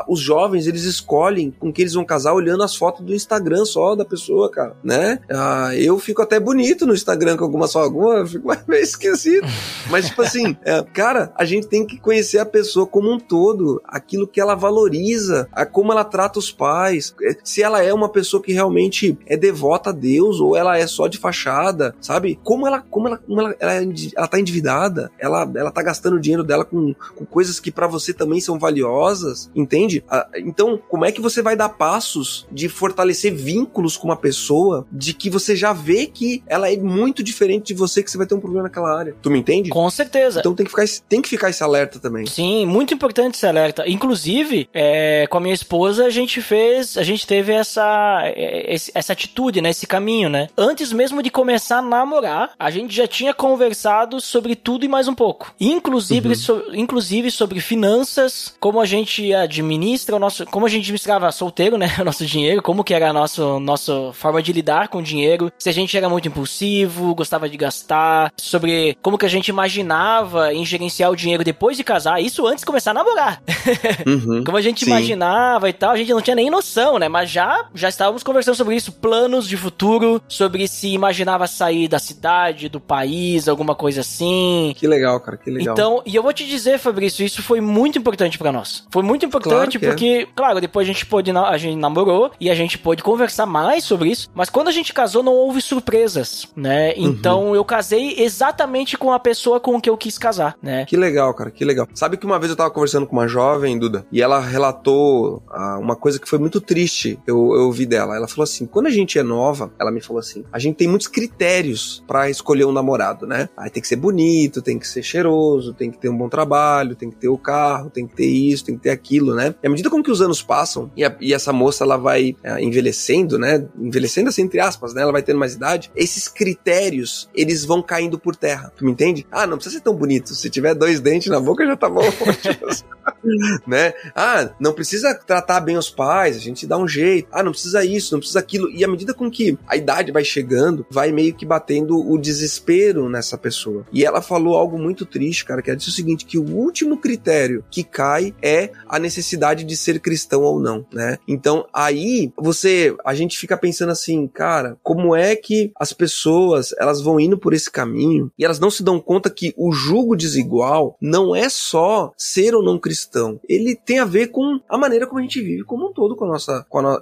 os jovens, eles escolhem com que eles vão casar olhando as fotos do Instagram só da pessoa, cara, né? Ah, eu fico até bonito no Instagram com alguma só alguma, eu fico meio esquisito. Mas, tipo assim, é, cara, a gente tem que conhecer a pessoa como um todo, aquilo que ela valoriza, a como ela trata os pais, é, se ela é uma pessoa que realmente é devota a Deus ou ela é só de fachada, sabe? Como ela, como ela, como ela, ela, é ela tá endividada, ela, ela tá gastando o dinheiro dela com, com coisas que para você também são valiosas, entende? Então, como é que você vai dar passos de fortalecer vínculos com uma pessoa de que você já vê que ela é muito diferente de você, que você vai ter um problema naquela área? Tu me entende? Com certeza. Então tem que ficar, tem que ficar esse alerta também. Sim, muito importante esse alerta. Inclusive, é, com a minha esposa, a gente fez, a gente teve essa, é, essa atitude, né? Esse caminho, né? Antes mesmo de começar a namorar, a gente já tinha conversado sobre tudo e mais um pouco. Inclusive, uhum. so, inclusive sobre finanças, como a gente administra o nosso, como a gente administrava solteiro, né? *laughs* O nosso dinheiro, como que era a nossa, nossa forma de lidar com o dinheiro, se a gente era muito impulsivo, gostava de gastar, sobre como que a gente imaginava em gerenciar o dinheiro depois de casar, isso antes de começar a namorar. *laughs* Uhum, como a gente sim. imaginava e tal, a gente não tinha nem noção, né? Mas já, já estávamos conversando sobre isso, planos de futuro, sobre se imaginava sair da cidade, do país, alguma coisa assim. Que legal, cara, que legal. Então, e eu vou te dizer, Fabrício, isso foi muito importante para nós. Foi muito importante claro é. porque, é. claro, depois a gente pôde, a gente namorou e a gente pôde conversar mais sobre isso, mas quando a gente casou não houve surpresas, né? Uhum. Então uhum. eu casei exatamente com a pessoa com que eu quis casar, né? Que legal, cara, que legal. Sabe que uma vez eu tava conversando com uma jovem, Duda, e ela relatou ah, uma coisa que foi muito triste, eu, eu ouvi dela. Ela falou assim: quando a gente é nova, ela me falou assim, a gente tem muitos critérios para escolher um namorado, né? Aí tem que ser bonito, tem que ser cheiroso, tem que ter um bom trabalho, tem que ter o carro, tem que ter isso, tem que ter aquilo, né? E à medida com que os anos passam e, a, e essa moça ela vai é, envelhecendo, né? Envelhecendo assim, entre aspas, né? Ela vai tendo mais idade, esses critérios, eles vão caindo por terra. Tu me entende? Ah, não precisa ser tão bonito. Se tiver dois dentes na boca, já tá bom. *laughs* *laughs* né? Ah, não precisa tratar bem os pais, a gente dá um jeito. Ah, não precisa isso, não precisa aquilo. E à medida com que a idade vai chegando, vai meio que batendo o desespero nessa pessoa. E ela falou algo muito triste, cara, que ela disse o seguinte, que o último critério que cai é a necessidade de ser cristão ou não, né? Então, aí você, a gente fica pensando assim, cara, como é que as pessoas, elas vão indo por esse caminho e elas não se dão conta que o jugo desigual não é só ser ou não cristão. Ele tem a ver com a maneira como a gente vive como um todo com a nossa, com, a no,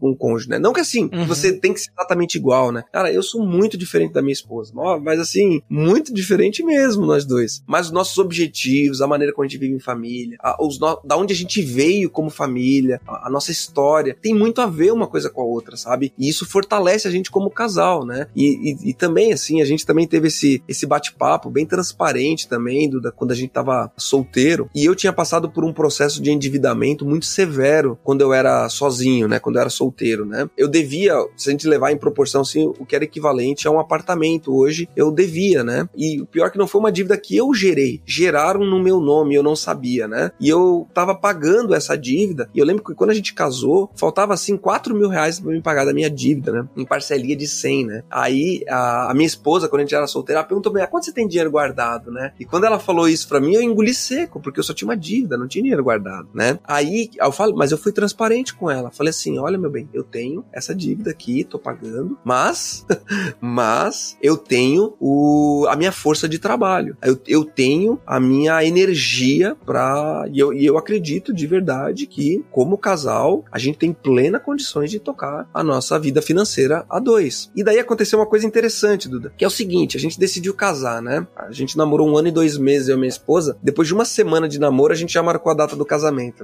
com o cônjuge, né? Não que assim, uhum. você tem que ser exatamente igual, né? Cara, eu sou muito diferente da minha esposa, mas assim, muito diferente mesmo nós dois. Mas os nossos objetivos, a maneira como a gente vive em família, a, os no, da onde a gente veio como família, a, a, nossa história, tem muito a ver uma coisa com a outra, sabe? E isso fortalece a gente como casal, né? E, e, e também, assim, a gente também teve esse, esse bate-papo bem transparente também, do, da, quando a gente tava solteiro. E eu tinha passado por um processo de endividamento muito severo quando eu era sozinho, né? Quando eu era solteiro, né? Eu devia, se a gente levar em proporção, assim, o que era equivalente a um apartamento hoje, eu devia, né? E o pior é que não foi uma dívida que eu gerei. Geraram no meu nome, eu não sabia, né? E eu tava pagando essa dívida. E eu lembro que quando a gente casou, faltava assim 4 mil reais pra me pagar da minha dívida, né? Em parcelia de 100, né? Aí a, a minha esposa, quando a gente era solteira, ela perguntou bem, quanto você tem dinheiro guardado, né? E quando ela falou isso pra mim, eu engoli seco, porque eu só tinha uma dívida, não tinha dinheiro guardado, né? Aí eu falo, mas eu fui transparente com ela. Falei assim: olha, meu bem, eu tenho essa dívida aqui, tô pagando, mas, *laughs* mas eu tenho o, a minha força de trabalho. Eu, eu tenho a minha energia pra. E eu, e eu acredito de verdade que, como casal, a gente tem plena condições de tocar a nossa vida financeira a dois. E daí aconteceu uma coisa interessante, Duda, que é o seguinte: a gente decidiu casar, né? A gente namorou um ano e dois meses, eu e minha esposa. Depois de uma semana de namoro, a gente já marcou a data do casamento.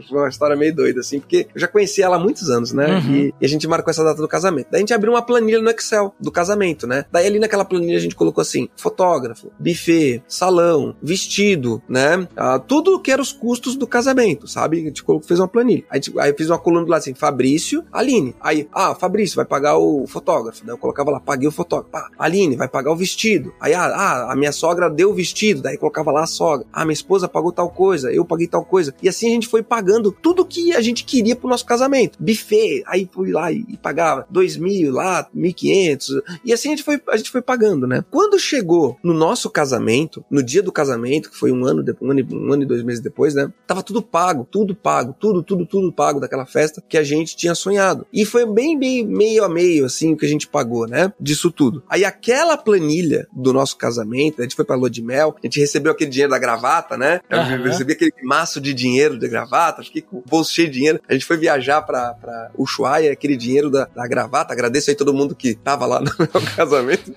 Foi uma história meio doida, assim, porque eu já conhecia ela há muitos anos, né? Uhum. E, e, a gente marcou essa data do casamento. Daí a gente abriu uma planilha no Excel do casamento, né? Daí ali naquela planilha a gente colocou assim: fotógrafo, buffet, salão, vestido, né? Ah, tudo que era os custos do casamento, sabe? A gente fez uma planilha. A gente, aí fez uma coluna lado assim: Fabrício, Aline. Aí, ah, Fabrício vai pagar o fotógrafo. Daí eu colocava lá, paguei o fotógrafo. Ah, Aline vai pagar o vestido. Aí, ah, ah, a minha sogra deu o vestido. Daí colocava lá a sogra. Ah, minha esposa pagou tal coisa. Eu paguei tal coisa. E assim a gente foi pagando tudo que a gente queria pro nosso casamento. Buffet, aí fui lá e, pagava dois mil lá, mil quinhentos. E assim a gente, foi, a gente foi pagando, né? Quando chegou no nosso casamento, no dia do casamento, que foi um ano, um ano, um ano e dois meses depois, né? Tava tudo pago, tudo pago, tudo, tudo, tudo pago daquela festa que a gente tinha sonhado. E foi bem, bem meio a meio, assim, o que a gente pagou, né? Disso tudo. Aí aquela planilha do nosso casamento, a gente foi pra lua de mel, a gente recebeu aquele dinheiro da gravata, né? Eu Aham. recebi aquele maço de dinheiro de gravata, fiquei com o bolso cheio de dinheiro. A gente foi viajar pra, pra Ushuaia, aquele dinheiro da, da gravata. Agradeço aí todo mundo que tava lá *laughs* no meu casamento.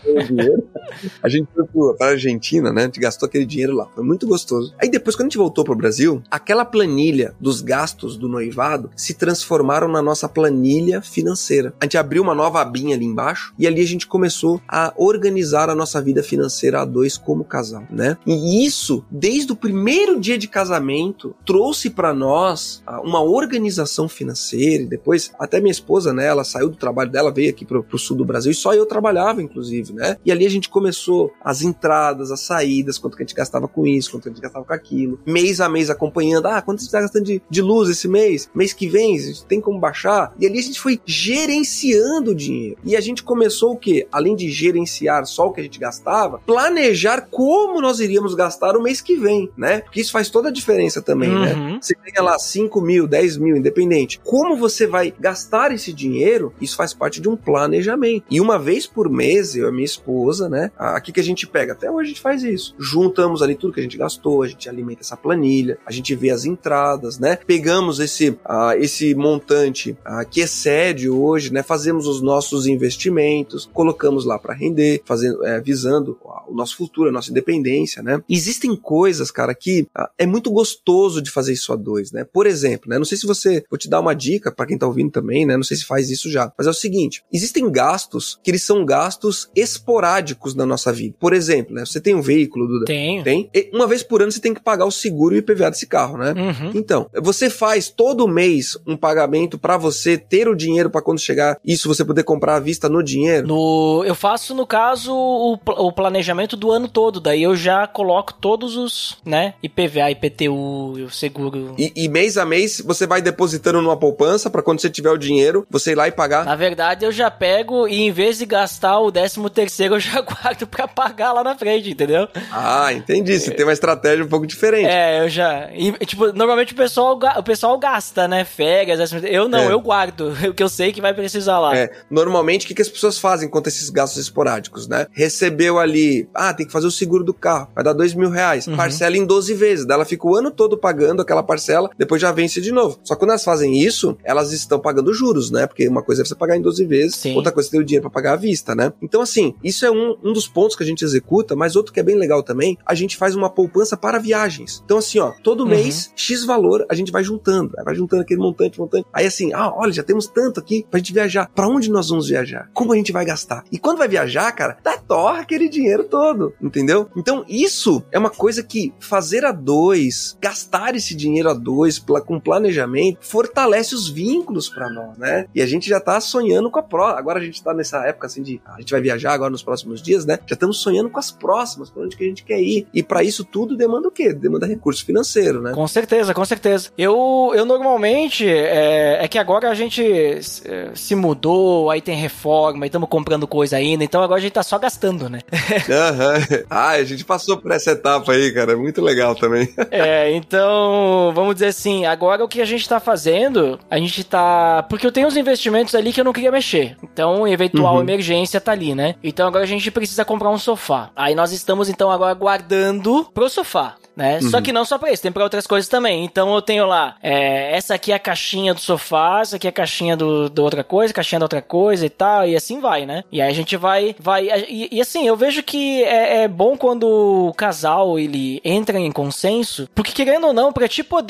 A gente foi pro, pra Argentina, né? A gente gastou aquele dinheiro lá. Foi muito gostoso. Aí depois, quando a gente voltou pro Brasil, aquela planilha dos gastos do noivado se transformaram na nossa planilha financeira. A gente abriu uma nova abinha ali embaixo e ali a gente começou a organizar a nossa vida financeira a dois como casal, né? E isso, desde o primeiro dia de casamento, trouxe pra nós uma organização financeira. E depois, até minha esposa, né? Ela saiu do trabalho dela, veio aqui pro, pro sul do Brasil e só eu trabalhava, inclusive, né? E ali a gente começou as entradas, as saídas, quanto que a gente gastava com isso, quanto que a gente gastava com aquilo, mês a mês acompanhando. Ah, quanto você está gastando de, de luz esse mês? Mês que vem, a gente tem como baixar? E ali a gente foi gerenciando o dinheiro. E a gente começou o quê? Além de gerenciar só o que a gente gastava, planejar como nós iríamos gastar o mês que vem, né? Porque isso faz toda a diferença também, né? Você ganha lá 5 mil, 10 mil, independente. Como você vai gastar esse dinheiro, isso faz parte de um planejamento. E uma vez por mês, eu e minha esposa, né? Aqui que a gente pega, até hoje a gente faz isso. Juntamos ali tudo que a gente gastou, a gente alimenta essa planilha, a gente vê as entradas, né? Pegamos esse, ah, esse montante ah, que excede hoje, né? Fazemos os nossos investimentos, colocamos lá para render, fazendo, é, visando o nosso futuro, a nossa independência, né? Existem coisas, cara, que ah, é muito gostoso de fazer isso a dois, né? Por exemplo, né? Não sei se você, vou te dar uma dica para quem tá ouvindo também, né? Não sei se faz isso já, mas é o seguinte: existem gastos que eles são gastos esporádicos na nossa vida. Por exemplo, né? Você tem um veículo, Duda? Tenho. Tem? E uma vez por ano você tem que pagar o seguro e o IPVA desse carro, né? Uhum. Então, você faz todo mês um pagamento para você ter o dinheiro para quando chegar isso você poder comprar à vista no dinheiro? No, eu faço, no caso, o, o planejamento do ano todo. Daí eu já coloco todos os, né? IPVA, IPTU, o seguro. E, e mês a mês você vai depositando numa poupança para quando você tiver o dinheiro, você ir lá e pagar. Na verdade, eu já pego e em vez de gastar o 13 terceiro, *laughs* eu já guardo pra pagar lá na frente, entendeu? Ah, entendi. Você tem uma estratégia um pouco diferente. É, eu já. e, tipo, normalmente o pessoal, o pessoal gasta, né? Férias, décimo- eu não, É. eu guardo. *laughs* O que eu sei que vai precisar lá. É, normalmente, o que, que as pessoas fazem quanto a esses gastos esporádicos, né? Recebeu ali, ah, tem que fazer o seguro do carro, vai dar dois mil reais, Uhum. parcela em 12 vezes, daí ela fica o ano todo pagando aquela parcela, depois já vence de novo. Só que quando elas fazem isso, elas estão pagando juros, né? Porque uma coisa é você pagar em 12 vezes, Sim. outra coisa é ter o dinheiro pra pagar à vista, né? Então, assim, isso é um, um dos pontos que a gente executa, mas outro que é bem legal também, a gente faz uma poupança para viagens. Então, assim, ó, todo Uhum. mês, X valor, a gente vai juntando, aí vai juntando aquele montante, montante. Aí, assim, ah, olha, já temos tanto aqui pra gente viajar. Pra onde nós vamos viajar? Como a gente vai gastar? E quando vai viajar, cara, dá torra aquele dinheiro todo, entendeu? Então, isso é uma coisa que fazer a dois, gastar esse dinheiro a dois com planejamento, fortalece os vínculos pra nós, né? E a gente já tá sonhando com a próxima. Agora a gente tá nessa época assim de a gente vai viajar agora nos próximos dias, né? Já estamos sonhando com as próximas, pra onde que a gente quer ir. E pra isso tudo demanda o quê? Demanda recurso financeiro, né? Com certeza, com certeza. Eu, eu normalmente. É, é que agora a gente é, se mudou, aí tem reforma, e estamos comprando coisa ainda, então agora a gente tá só gastando, né? *laughs* Aham. Ah, a gente passou por essa etapa aí, cara. É muito legal também. É, então, vamos dizer assim, agora o que a gente tá fazendo, a gente tá. Porque eu tenho uns investimentos ali que eu não queria mexer. Então, eventual Uhum. emergência tá ali, né? Então agora a gente precisa comprar um sofá. Aí nós estamos, então, agora guardando pro sofá. Né? Só que não só pra isso, tem pra outras coisas também. Então eu tenho lá, é, essa aqui é a caixinha do sofá, essa aqui é a caixinha do, do outra coisa, caixinha da outra coisa e tal, e assim vai, né? E aí a gente vai, vai, e, e assim, eu vejo que é, é bom quando o casal, ele entra em consenso, porque querendo ou não, pra te poder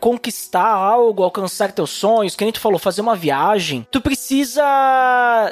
conquistar algo, alcançar teus sonhos, que nem tu falou, fazer uma viagem, tu precisa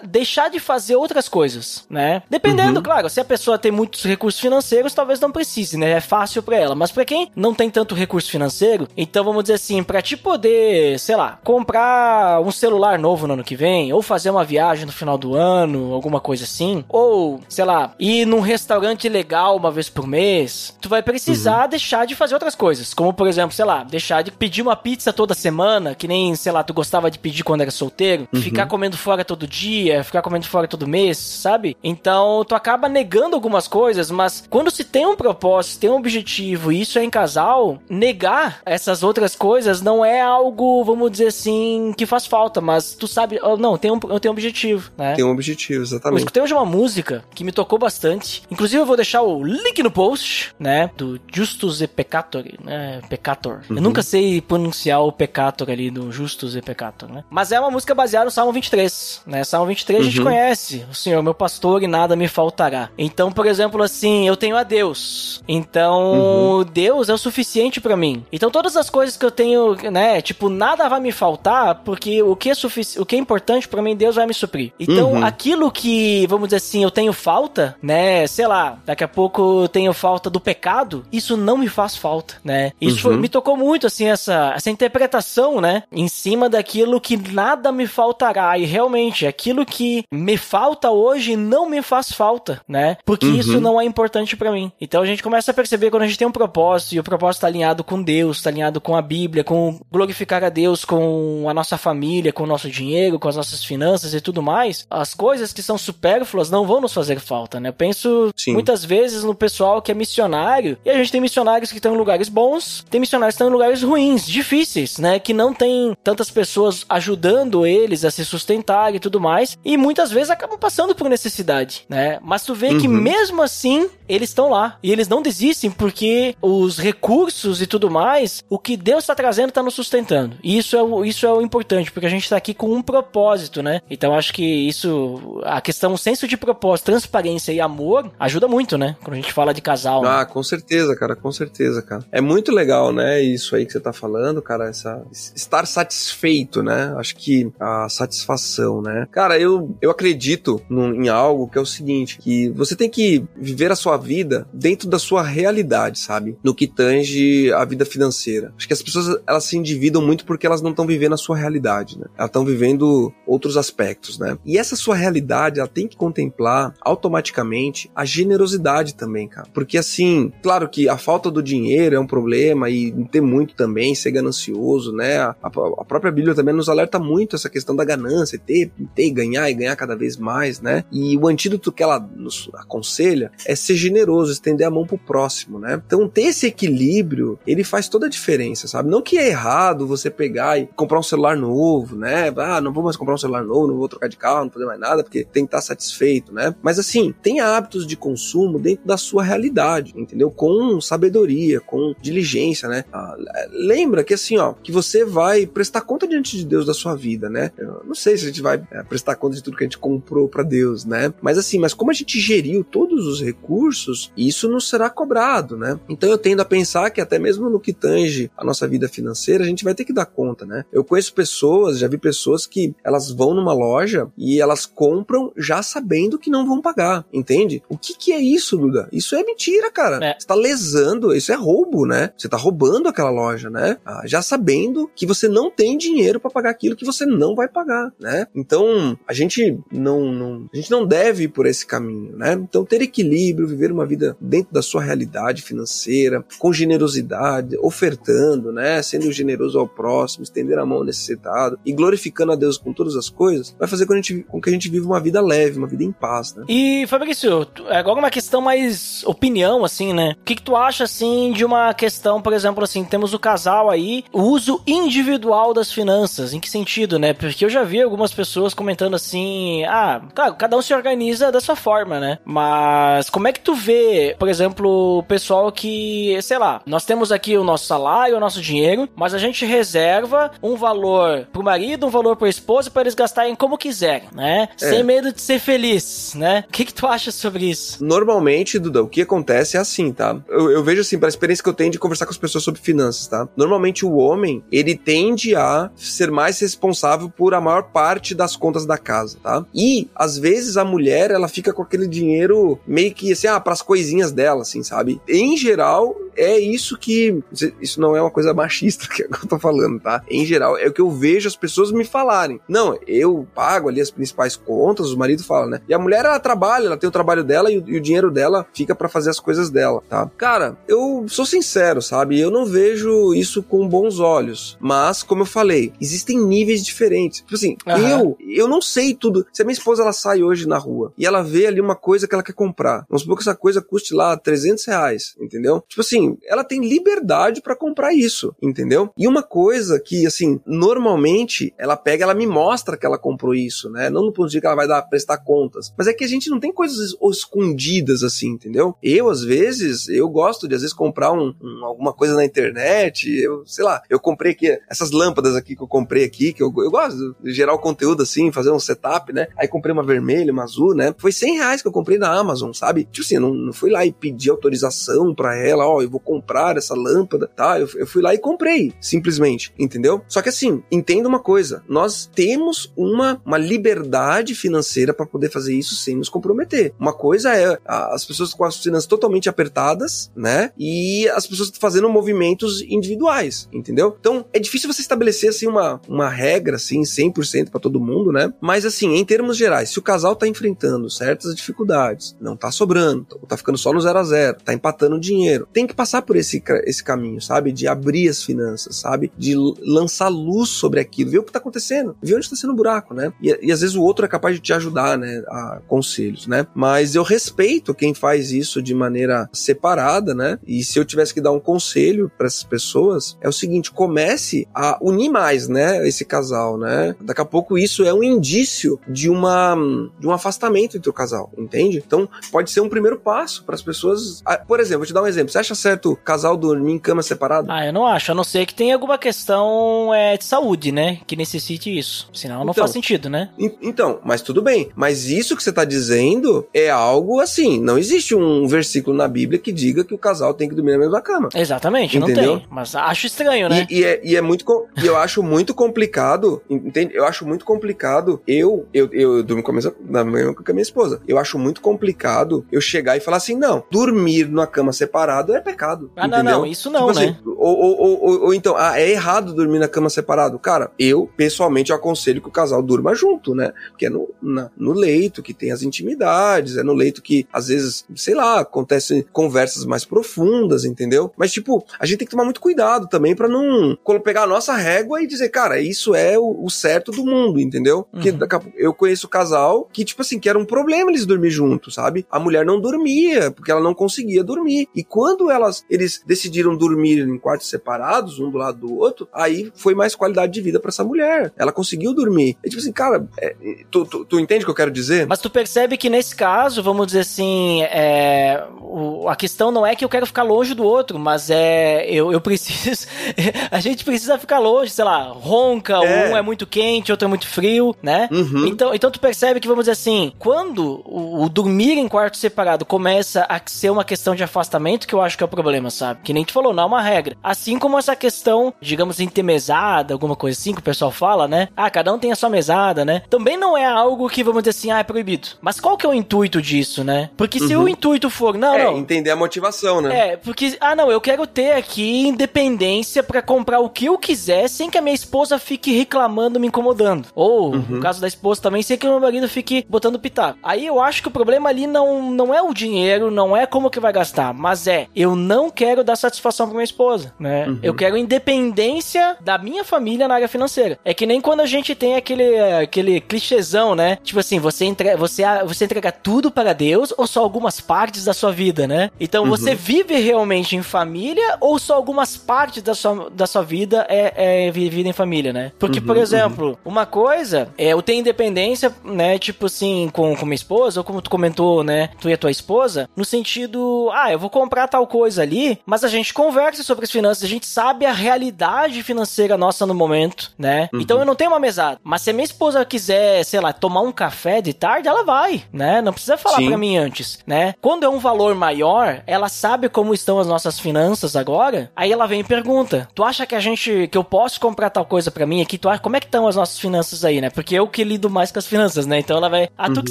deixar de fazer outras coisas, né? Dependendo, claro, se a pessoa tem muitos recursos financeiros, talvez não precise, né? É fácil para ela. Mas para quem não tem tanto recurso financeiro, então vamos dizer assim, para te poder, sei lá, comprar um celular novo no ano que vem, ou fazer uma viagem no final do ano, alguma coisa assim, ou, sei lá, ir num restaurante legal uma vez por mês, tu vai precisar uhum. deixar de fazer outras coisas, como por exemplo, sei lá, deixar de pedir uma pizza toda semana, que nem, sei lá, tu gostava de pedir quando era solteiro, uhum. ficar comendo fora todo dia, ficar comendo fora todo mês, sabe? Então, tu acaba negando algumas coisas, mas quando se tem um propósito, tem um objetivo, e isso é em casal, negar essas outras coisas não é algo, vamos dizer assim, que faz falta, mas tu sabe, oh, não, tem um, eu tenho um objetivo, né? Tem um objetivo, exatamente. Eu escutei hoje uma música que me tocou bastante. Inclusive, eu vou deixar o link no post, né? Do Justus e Peccator, né? Peccator. Uhum. Eu nunca sei pronunciar o Peccator ali do Justus e Peccator, né? Mas é uma música baseada no Salmo 23, né? Salmo 23 uhum. a gente uhum. conhece. O Senhor, meu pastor, e nada me faltará. Então, por exemplo, assim, eu tenho a Deus. Então, uhum. Deus é o suficiente para mim. Então, todas as coisas que eu tenho, né? Tipo, nada vai me faltar, porque o que é, o que é importante para mim, Deus vai me suprir. Então, uhum. aquilo que, vamos dizer assim, eu tenho falta, né? Sei lá, daqui a pouco eu tenho falta do pecado, isso não me faz falta, né? Isso uhum. foi, me tocou muito, assim, essa, essa interpretação, né? Em cima daquilo que nada me faltará. E realmente, aquilo que me falta hoje não me faz falta, né? Porque uhum. isso não é importante para mim. Então a gente começa a perceber quando a gente tem um propósito, e o propósito tá alinhado com Deus, tá alinhado com a Bíblia, com glorificar a Deus, com a nossa família, com o nosso dinheiro, com as nossas finanças e tudo mais, as coisas que são supérfluas não vão nos fazer falta, né? Eu penso Sim. muitas vezes no pessoal que é missionário, e a gente tem missionários que estão em lugares bons, tem missionários que estão em lugares ruins, difíceis, né? Que não tem tantas pessoas ajudando eles a se sustentar e tudo mais, e muitas vezes acabam passando por necessidade, né? Mas tu vê uhum. que mesmo assim, eles estão lá, e eles não desistem porque os recursos e tudo mais, o que Deus está trazendo está nos sustentando. E isso é, o, isso é o importante, porque a gente está aqui com um propósito, né? Então acho que isso, a questão, o senso de propósito, transparência e amor ajuda muito, né? Quando a gente fala de casal. Né? Ah, né? com certeza, cara, com certeza, cara. É muito legal, né? Isso aí que você tá falando, cara, essa estar satisfeito, né? Acho que a satisfação, né? Cara, eu, eu acredito em algo que é o seguinte, que você tem que viver a sua vida dentro da sua realidade, sabe? No que tange a vida financeira. Acho que as pessoas, elas se endividam muito porque elas não estão vivendo a sua realidade, né? Elas estão vivendo outros aspectos, né? E essa sua realidade, ela tem que contemplar automaticamente a generosidade também, cara. Porque assim, claro que a falta do dinheiro é um problema e ter muito também, ser ganancioso, né? A, a própria Bíblia também nos alerta muito essa questão da ganância, ter, ter, ganhar e ganhar cada vez mais, né? E o antídoto que ela nos aconselha é ser generoso, estender a mão pro próximo, né? Então ter esse equilíbrio, ele faz toda a diferença, sabe? Não que é errado você pegar e comprar um celular novo, né? Ah, não vou mais comprar um celular novo, não vou trocar de carro, não fazer mais nada, porque tem que estar satisfeito, né? Mas assim, tenha hábitos de consumo dentro da sua realidade, entendeu? Com sabedoria, com diligência, né? Ah, lembra que assim, ó, que você vai prestar conta diante de Deus da sua vida, né? Eu não sei se a gente vai é, prestar conta de tudo que a gente comprou para Deus, né? Mas assim, mas como a gente geriu todos os recursos, isso não será cobrado, né? Então eu tendo a pensar que até mesmo no que tange a nossa vida financeira, a gente vai ter que dar conta, né? Eu conheço pessoas, já vi pessoas que elas vão numa loja e elas compram já sabendo que não vão pagar, entende? O que que é isso, Duda? Isso é mentira, cara. É. Você tá lesando, isso é roubo, né? Você tá roubando aquela loja, né? Ah, já sabendo que você não tem dinheiro para pagar aquilo que você não vai pagar, né? Então, a gente não, não, a gente não deve ir por esse caminho, né? Então, ter equilíbrio, viver uma vida dentro da sua realidade financeira, com generosidade, ofertando, né? Sendo generoso ao próximo, estender a mão ao necessitado e glorificando a Deus com todas as coisas, vai fazer com, gente, com que a gente viva uma vida leve, uma vida em paz, né? E, Fabrício, agora uma questão mais opinião, assim, né? O que, que tu acha, assim, de uma questão, por exemplo, assim, temos o casal aí, o uso individual das finanças, em que sentido, né? Porque eu já vi algumas pessoas comentando assim, ah, claro, cada um se organiza da sua forma, né? Mas como é que tu vê, por exemplo, o pessoal que, sei lá, nós temos aqui o nosso salário, o nosso dinheiro, mas a gente reserva um valor pro marido, um valor pro esposa para eles gastarem como quiserem, né? É. Sem medo de ser feliz, né? O que, que tu acha sobre isso? Normalmente, Duda, o que acontece é assim, tá? Eu, eu vejo assim, pela experiência que eu tenho de conversar com as pessoas sobre finanças, tá? Normalmente o homem, ele tende a ser mais responsável por a maior parte das contas da casa, tá? E, às vezes, a mulher, ela fica com aquele dinheiro meio que assim, ah, pras coisinhas dela, assim, sabe? Em geral, é isso que. Isso não é uma coisa machista *laughs* que eu tô falando, tá? Em geral, é o que eu vejo as pessoas me falarem. Não, eu pago ali as principais contas, o marido fala, né? E a mulher, ela trabalha, ela tem o trabalho dela e o, e o dinheiro dela fica para fazer as coisas dela, tá? Cara, eu sou sincero, sabe? Eu não vejo isso com bons olhos. Mas, como eu falei, existem níveis diferentes. Tipo assim, uhum. eu, eu não sei tudo. Se a minha esposa ela sai hoje na rua e ela vê ali uma coisa que ela quer comprar, vamos supor que essa coisa custe lá 300 reais, entendeu? Tipo assim, ela tem liberdade para comprar isso, entendeu? E uma coisa que, assim, normalmente ela pega, ela me mostra que ela comprou isso, né? Não no ponto de que ela vai dar prestar contas, mas é que a gente não tem coisas escondidas assim, entendeu? Eu às vezes, eu gosto de às vezes comprar um, um, alguma coisa na internet, eu, sei lá, eu comprei aqui essas lâmpadas aqui que eu comprei aqui, que eu, eu gosto de gerar o conteúdo assim, fazer um setup, né? Aí comprei uma vermelha, uma azul, né? Foi 100 reais que eu comprei na Amazon, sabe? Tipo assim, não, não fui lá e pedi autorização para ela, ó, eu vou comprar essa lâmpada, tá? Eu, eu fui lá e comprei, simplesmente, entendeu? Só que assim, entenda uma coisa, nós temos uma, uma liberdade financeira para poder fazer isso sem nos comprometer. Uma coisa é as pessoas com as finanças totalmente apertadas, né? E as pessoas fazendo movimentos individuais, entendeu? Então, é difícil você estabelecer assim uma, uma regra assim 100% para todo mundo, né? Mas assim, em termos gerais, se o casal tá enfrentando certas dificuldades, não tá sobrando, tá ficando só no zero a zero, tá empatando dinheiro, tem que passar por esse, esse caminho, sabe? De abrir as finanças, sabe? De lançar luz sobre aquilo, ver o que tá acontecendo, ver onde tá sendo o buraco, né? E, e às vezes o outro é capaz de te ajudar, né? A conselhos, né? Mas eu respeito quem faz isso de maneira separada, né? E se eu tivesse que dar um conselho para essas pessoas, é o seguinte: comece a unir mais, né? Esse casal, né? Daqui a pouco isso é um indício de uma de um afastamento entre o casal, entende? Então pode ser um primeiro passo para as pessoas. Por exemplo, vou te dar um exemplo. Você acha certo casal dormir em cama separada? Ah, eu não acho. A não ser que tenha alguma questão é, de saúde, né? Que necessite isso. Senão não então, faz sentido, né? Então, mas tudo bem. Mas isso que você está dizendo é algo assim. Não existe um versículo na Bíblia que diga que o casal tem que dormir na mesma cama. Exatamente, entendeu? não tem. Mas acho estranho, né? E, e é, e é muito. E eu acho muito complicado. Entende? Eu acho muito complicado. Eu, eu, eu durmo com a, minha, na mesma com a minha esposa. Eu acho muito complicado eu chegar e falar assim: não, dormir numa cama separada é pecado. Ah, entendeu? não, não, isso não, tipo né? Assim, ou, ou, ou, ou, então, ah, é errado dormir na cama separado. Cara, eu pessoalmente aconselho que o casal durma junto, né? Porque é no, na, no leito que tem as intimidades, é no leito que às vezes, sei lá, acontecem conversas mais profundas, entendeu? Mas, tipo, a gente tem que tomar muito cuidado também para não pegar a nossa régua e dizer, cara, isso é o, o certo do mundo, entendeu? Porque uhum. eu conheço casal que, tipo assim, que era um problema eles dormir juntos, sabe? A mulher não dormia, porque ela não conseguia dormir. E quando elas, eles decidiram dormir em quartos separados, um do lado do outro, aí foi mais qualidade de vida para essa mulher. Ela conseguiu dormir. É tipo assim, cara, é, tu, tu, tu, entende o que eu quero dizer? Mas tu percebe que nesse caso, vamos dizer assim, é, o, a questão não é que eu quero ficar longe do outro, mas é eu, eu preciso. *laughs* a gente precisa ficar longe, sei lá, ronca, é. um é muito quente, outro é muito frio, né? Uhum. Então, então tu percebe que, vamos dizer assim, quando o, o, dormir em quarto separado começa a ser uma questão de afastamento, que eu acho que é o problema, sabe? Que nem tu falou, não é uma regra. Assim como essa questão, digamos, intermesada, alguma coisa assim que o pessoal fala, né? Ah, cada um tem a sua mesada, né? Também não é algo que, vamos dizer assim, ah, é proibido. Mas qual que é o intuito disso, né? Porque se uhum. o intuito for, não, é, não. entender a motivação, né? É, porque, ah, não, eu quero ter aqui independência para comprar o que eu quiser sem que a minha esposa fique reclamando, me incomodando. Ou, uhum. no caso da esposa também, sem que o meu marido fique botando pitaco. Aí eu acho que o problema ali não, não é o dinheiro, não é como que vai gastar, mas é, eu não quero dar satisfação pra minha esposa, né? Uhum. Eu quero independência da minha família na área financeira. É que nem quando a gente tem aquele, aquele clichêzão, né? Tipo assim, você, entre, você, você entrega tudo para Deus ou só algumas partes da sua vida, né? Então uhum. você vive realmente em família ou só algumas partes da sua, da sua vida é, é vivida em família, né? Porque, uhum, por exemplo, uhum. uma coisa é eu tenho independência, né? Tipo assim, com, com minha esposa, ou como tu comentou, né? Tu e a tua esposa, no sentido, ah, eu vou comprar tal coisa ali, mas a gente conversa sobre as finanças, a gente sabe a realidade financeira nossa no momento, né? Uhum. Então eu não tenho uma mesada. Mas se a minha esposa quiser, sei lá, tomar um café de tarde, ela vai, né? Não precisa falar pra mim antes, né? Quando é um valor maior, ela sabe como estão as nossas finanças agora, aí ela vem e pergunta: "Tu acha que a gente que eu posso comprar tal coisa para mim aqui? Tu acha como é que estão as nossas finanças aí, né? Porque eu que lido mais com as finanças, né? Então ela vai: "Ah, tu Uhum. que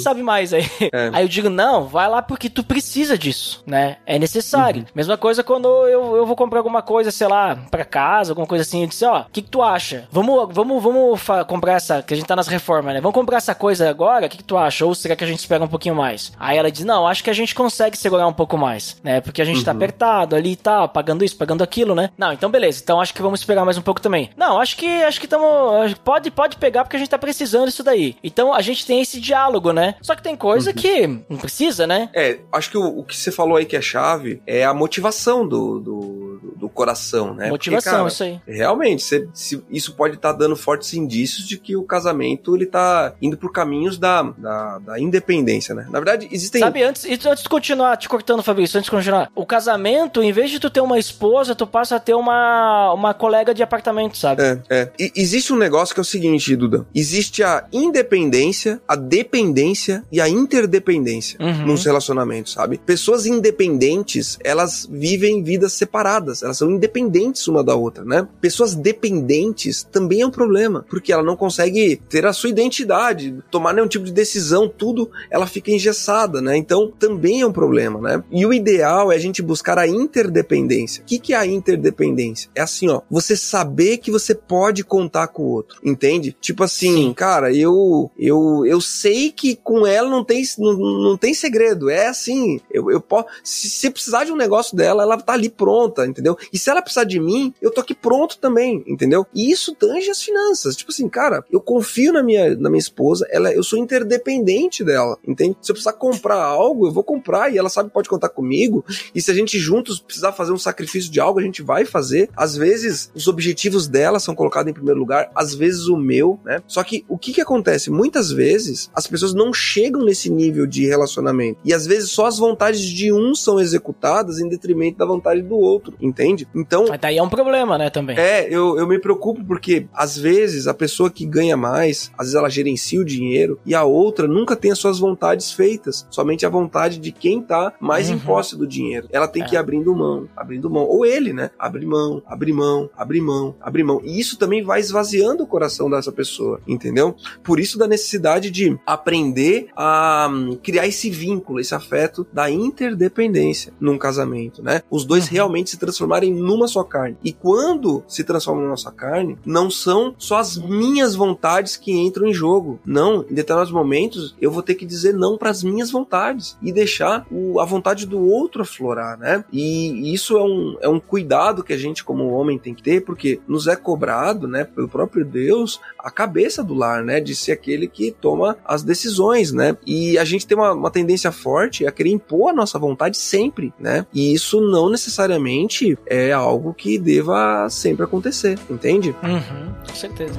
sabe mais aí". É. Aí eu digo: "Não, vai lá porque tu precisa disso, né? É necessário". Uhum. Mesma coisa quando eu, eu vou comprar alguma coisa, sei lá, pra casa, alguma coisa assim, eu disse: "Ó, o que que tu acha? Vamos vamos vamos comprar essa, que a gente tá nas reformas, né? Vamos comprar essa coisa agora? O que que tu acha? Ou será que a gente espera um pouquinho mais?". Aí ela diz: "Não, acho que a gente consegue segurar um pouco mais, né? Porque a gente tá apertado ali e tal, pagando isso, pagando aquilo, né? Não, então beleza. Então acho que vamos esperar mais um pouco também. Não, acho que acho que estamos pode pode pegar porque a gente tá precisando disso daí. Então a gente tem esse diálogo, né? Só que tem coisa que não precisa, né? É, acho que o, o que você falou aí que é chave é a motivação do, do, do coração, né? Motivação, Porque, cara, isso aí. Realmente, você- se- isso pode estar dando fortes indícios de que o casamento ele tá indo por caminhos da, da, da independência, né? Na verdade, existem. Sabe, antes, antes de continuar te cortando, Fabrício, antes de continuar, o casamento, em vez de tu ter uma esposa, tu passa a ter uma, uma colega de apartamento, sabe? É, é. E existe um negócio que é o seguinte, Duda. Existe a independência, a dependência e a interdependência Uhum. nos relacionamentos, sabe? Pessoas independentes, elas vivem vidas separadas, elas são independentes uma da outra, né? Pessoas dependentes também é um problema, porque ela não consegue ter a sua identidade, tomar nenhum tipo de decisão, tudo, ela fica engessada, né? Então, também é um problema, né? E o ideal é a gente buscar a interdependência. O que, que é a interdependência? É assim, ó, você saber que você pode contar com o outro, entende? Tipo assim, cara, eu eu eu sei que com ela não tem não, não tem segredo, é assim, eu, eu posso se, se precisar de um negócio dela, ela tá ali pronta, entendeu? E se ela precisar de mim, eu tô aqui pronto também, entendeu? E isso tange as finanças. Tipo assim, cara, eu confio na minha na minha esposa, ela eu sou interdependente dela, entende? Se eu precisar comprar algo, eu vou comprar e ela sabe que pode contar comigo. E se a gente juntos precisar fazer um sacrifício de algo, a gente vai fazer. Às vezes, os objetivos dela são colocados em primeiro lugar, às vezes o meu, né? Só que o que que acontece? Muitas vezes, as pessoas não chegam nesse nível de relacionamento. E às vezes só as vontades de um são executadas em detrimento da vontade do outro, entende? Então, Mas daí é um problema, né, também. é, eu, eu me preocupo porque às vezes a pessoa que ganha mais, às vezes ela gerencia o dinheiro e a outra nunca tem as suas vontades feitas, somente a vontade de quem tá mais em Uhum. posse do dinheiro. Ela tem É. que ir abrindo mão, abrindo mão. Ou ele, né? Abre mão, abre mão, abre mão, abre mão. E isso também vai esvaziando o coração dessa pessoa, entendeu? Por isso da necessidade de aprender a hum, criar esse vínculo, esse afeto da interdependência num casamento, né? Os dois Uhum. realmente se transformarem numa só carne. E quando se transformam numa só carne, não são só as minhas vontades que entram em jogo. Não, em determinados momentos eu vou ter que dizer não para as minhas vontades e deixar o- a vontade do outro aflorar, né? E isso é um, é um cuidado que a gente como homem tem que ter, porque nos é cobrado, né, pelo próprio Deus, a cabeça do lar, né, de ser aquele que toma as decisões, né? E a gente tem uma, uma tendência forte a querer impor a nossa vontade sempre, né? E isso não necessariamente é algo que deva sempre acontecer, entende? Uhum, com certeza.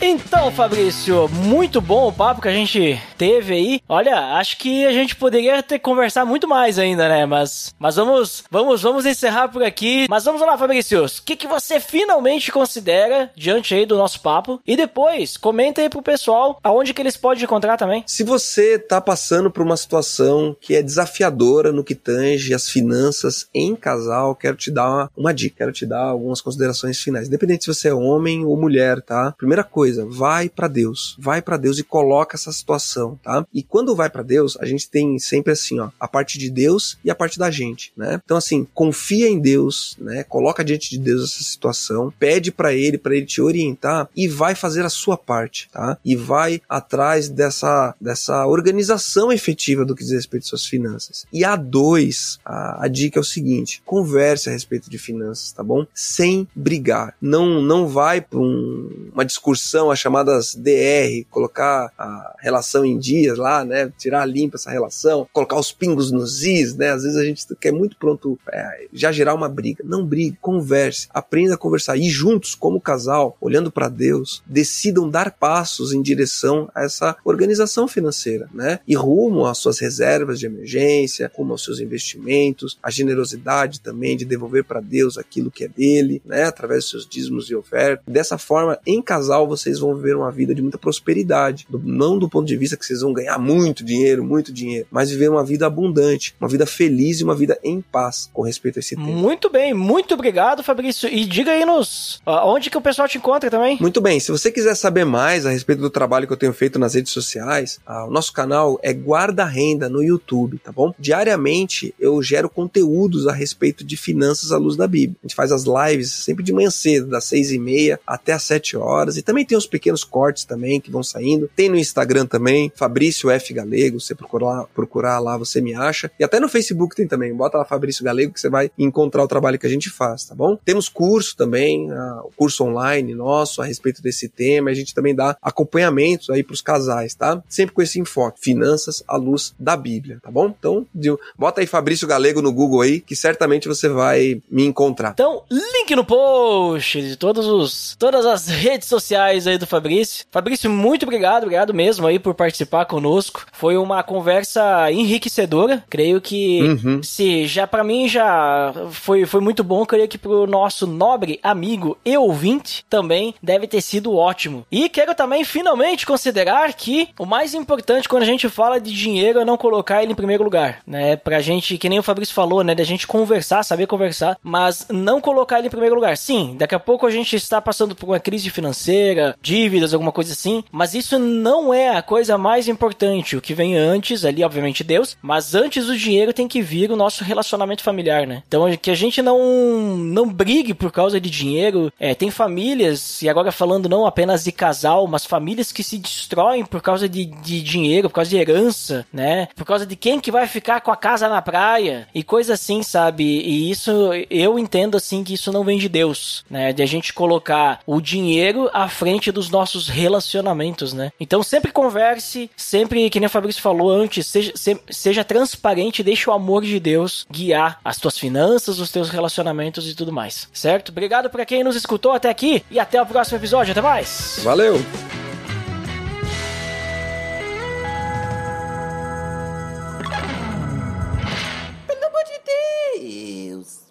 Então, Fabrício, muito bom o papo que a gente teve aí. Olha, acho que a gente poderia ter conversar muito mais ainda, né? Mas, mas vamos, vamos, vamos encerrar por aqui. Mas vamos lá, Fabrício. O que, que você finalmente considera diante aí do nosso papo? E depois, comenta aí pro pessoal aonde que eles podem encontrar também. Se você tá passando por uma situação que é desafiadora no que tange as finanças em casal, quero te dar uma, uma dica, quero te dar algumas considerações finais. Independente se você é homem ou mulher, tá? Primeira coisa, vai pra Deus. Vai pra Deus e coloca essa situação, tá? E quando vai pra Deus, a gente tem sempre assim, ó, a parte de Deus e a parte da gente, né? Então assim, confia em Deus, né? Coloca diante de Deus essa situação, pede pra ele, pra ele te orientar e vai fazer a sua parte, tá? E vai atrás dessa dessa organização efetiva do que diz respeito às suas finanças. E a dois, a, a dica é o seguinte: converse a respeito de finanças, tá bom? Sem brigar. Não não vai pra um, uma discussão as chamadas DR, colocar a relação em dias lá, né? Tirar limpa essa relação, colocar os pingos nos is, né? Às vezes a gente quer muito pronto é, já gerar uma briga. Não brigue, converse, aprenda a conversar e juntos, como casal, olhando para Deus, decidam dar passos em direção a essa organização financeira, né? E rumo às suas reservas de emergência, rumo aos seus investimentos, a generosidade também de devolver para Deus aquilo que é dele, né? Através dos seus dízimos e ofertas. Dessa forma, em casal, vocês vocês vão viver uma vida de muita prosperidade. Não do ponto de vista que vocês vão ganhar muito dinheiro, muito dinheiro, mas viver uma vida abundante, uma vida feliz e uma vida em paz com respeito a esse tema. Muito bem, muito obrigado, Fabrício. E diga aí nos onde que o pessoal te encontra também. Muito bem, se você quiser saber mais a respeito do trabalho que eu tenho feito nas redes sociais, ah, o nosso canal é Guarda Renda no YouTube, tá bom? Diariamente eu gero conteúdos a respeito de finanças à luz da Bíblia. A gente faz as lives sempre de manhã cedo, das seis e meia até as sete horas, e também tem os pequenos cortes também que vão saindo. Tem no Instagram também, Fabrício F. Galego, você procurar, procurar lá, você me acha. E até no Facebook tem também, bota lá Fabrício Galego que você vai encontrar o trabalho que a gente faz, tá bom? Temos curso também, uh, curso online nosso a respeito desse tema, a gente também dá acompanhamentos aí pros casais, tá? Sempre com esse enfoque, finanças à luz da Bíblia, tá bom? Então, bota aí Fabrício Galego no Google aí, que certamente você vai me encontrar. Então, link no post de todos os, todas as redes sociais aí do Fabrício. Fabrício, muito obrigado, obrigado mesmo aí por participar conosco. Foi uma conversa enriquecedora. Creio que uhum. se já para mim já foi, foi muito bom, creio que pro nosso nobre amigo e ouvinte também deve ter sido ótimo. E quero também finalmente considerar que o mais importante quando a gente fala de dinheiro é não colocar ele em primeiro lugar, né? Pra gente, que nem o Fabrício falou, né, da gente conversar, saber conversar, mas não colocar ele em primeiro lugar. Sim, daqui a pouco a gente está passando por uma crise financeira, dívidas, alguma coisa assim, mas isso não é a coisa mais importante. O que vem antes, ali, obviamente, Deus, mas antes do dinheiro tem que vir o nosso relacionamento familiar, né? Então, que a gente não, não brigue por causa de dinheiro. É, tem famílias, e agora falando não apenas de casal, mas famílias que se destroem por causa de, de dinheiro, por causa de herança, né? Por causa de quem que vai ficar com a casa na praia e coisa assim, sabe? E isso, eu entendo assim que isso não vem de Deus, né? De a gente colocar o dinheiro à frente parte dos nossos relacionamentos, né? Então sempre converse, sempre, que nem o Fabrício falou antes, seja, se, seja transparente, deixe o amor de Deus guiar as tuas finanças, os teus relacionamentos e tudo mais, certo? Obrigado para quem nos escutou até aqui e até o próximo episódio. Até mais! Valeu! Pelo amor de Deus!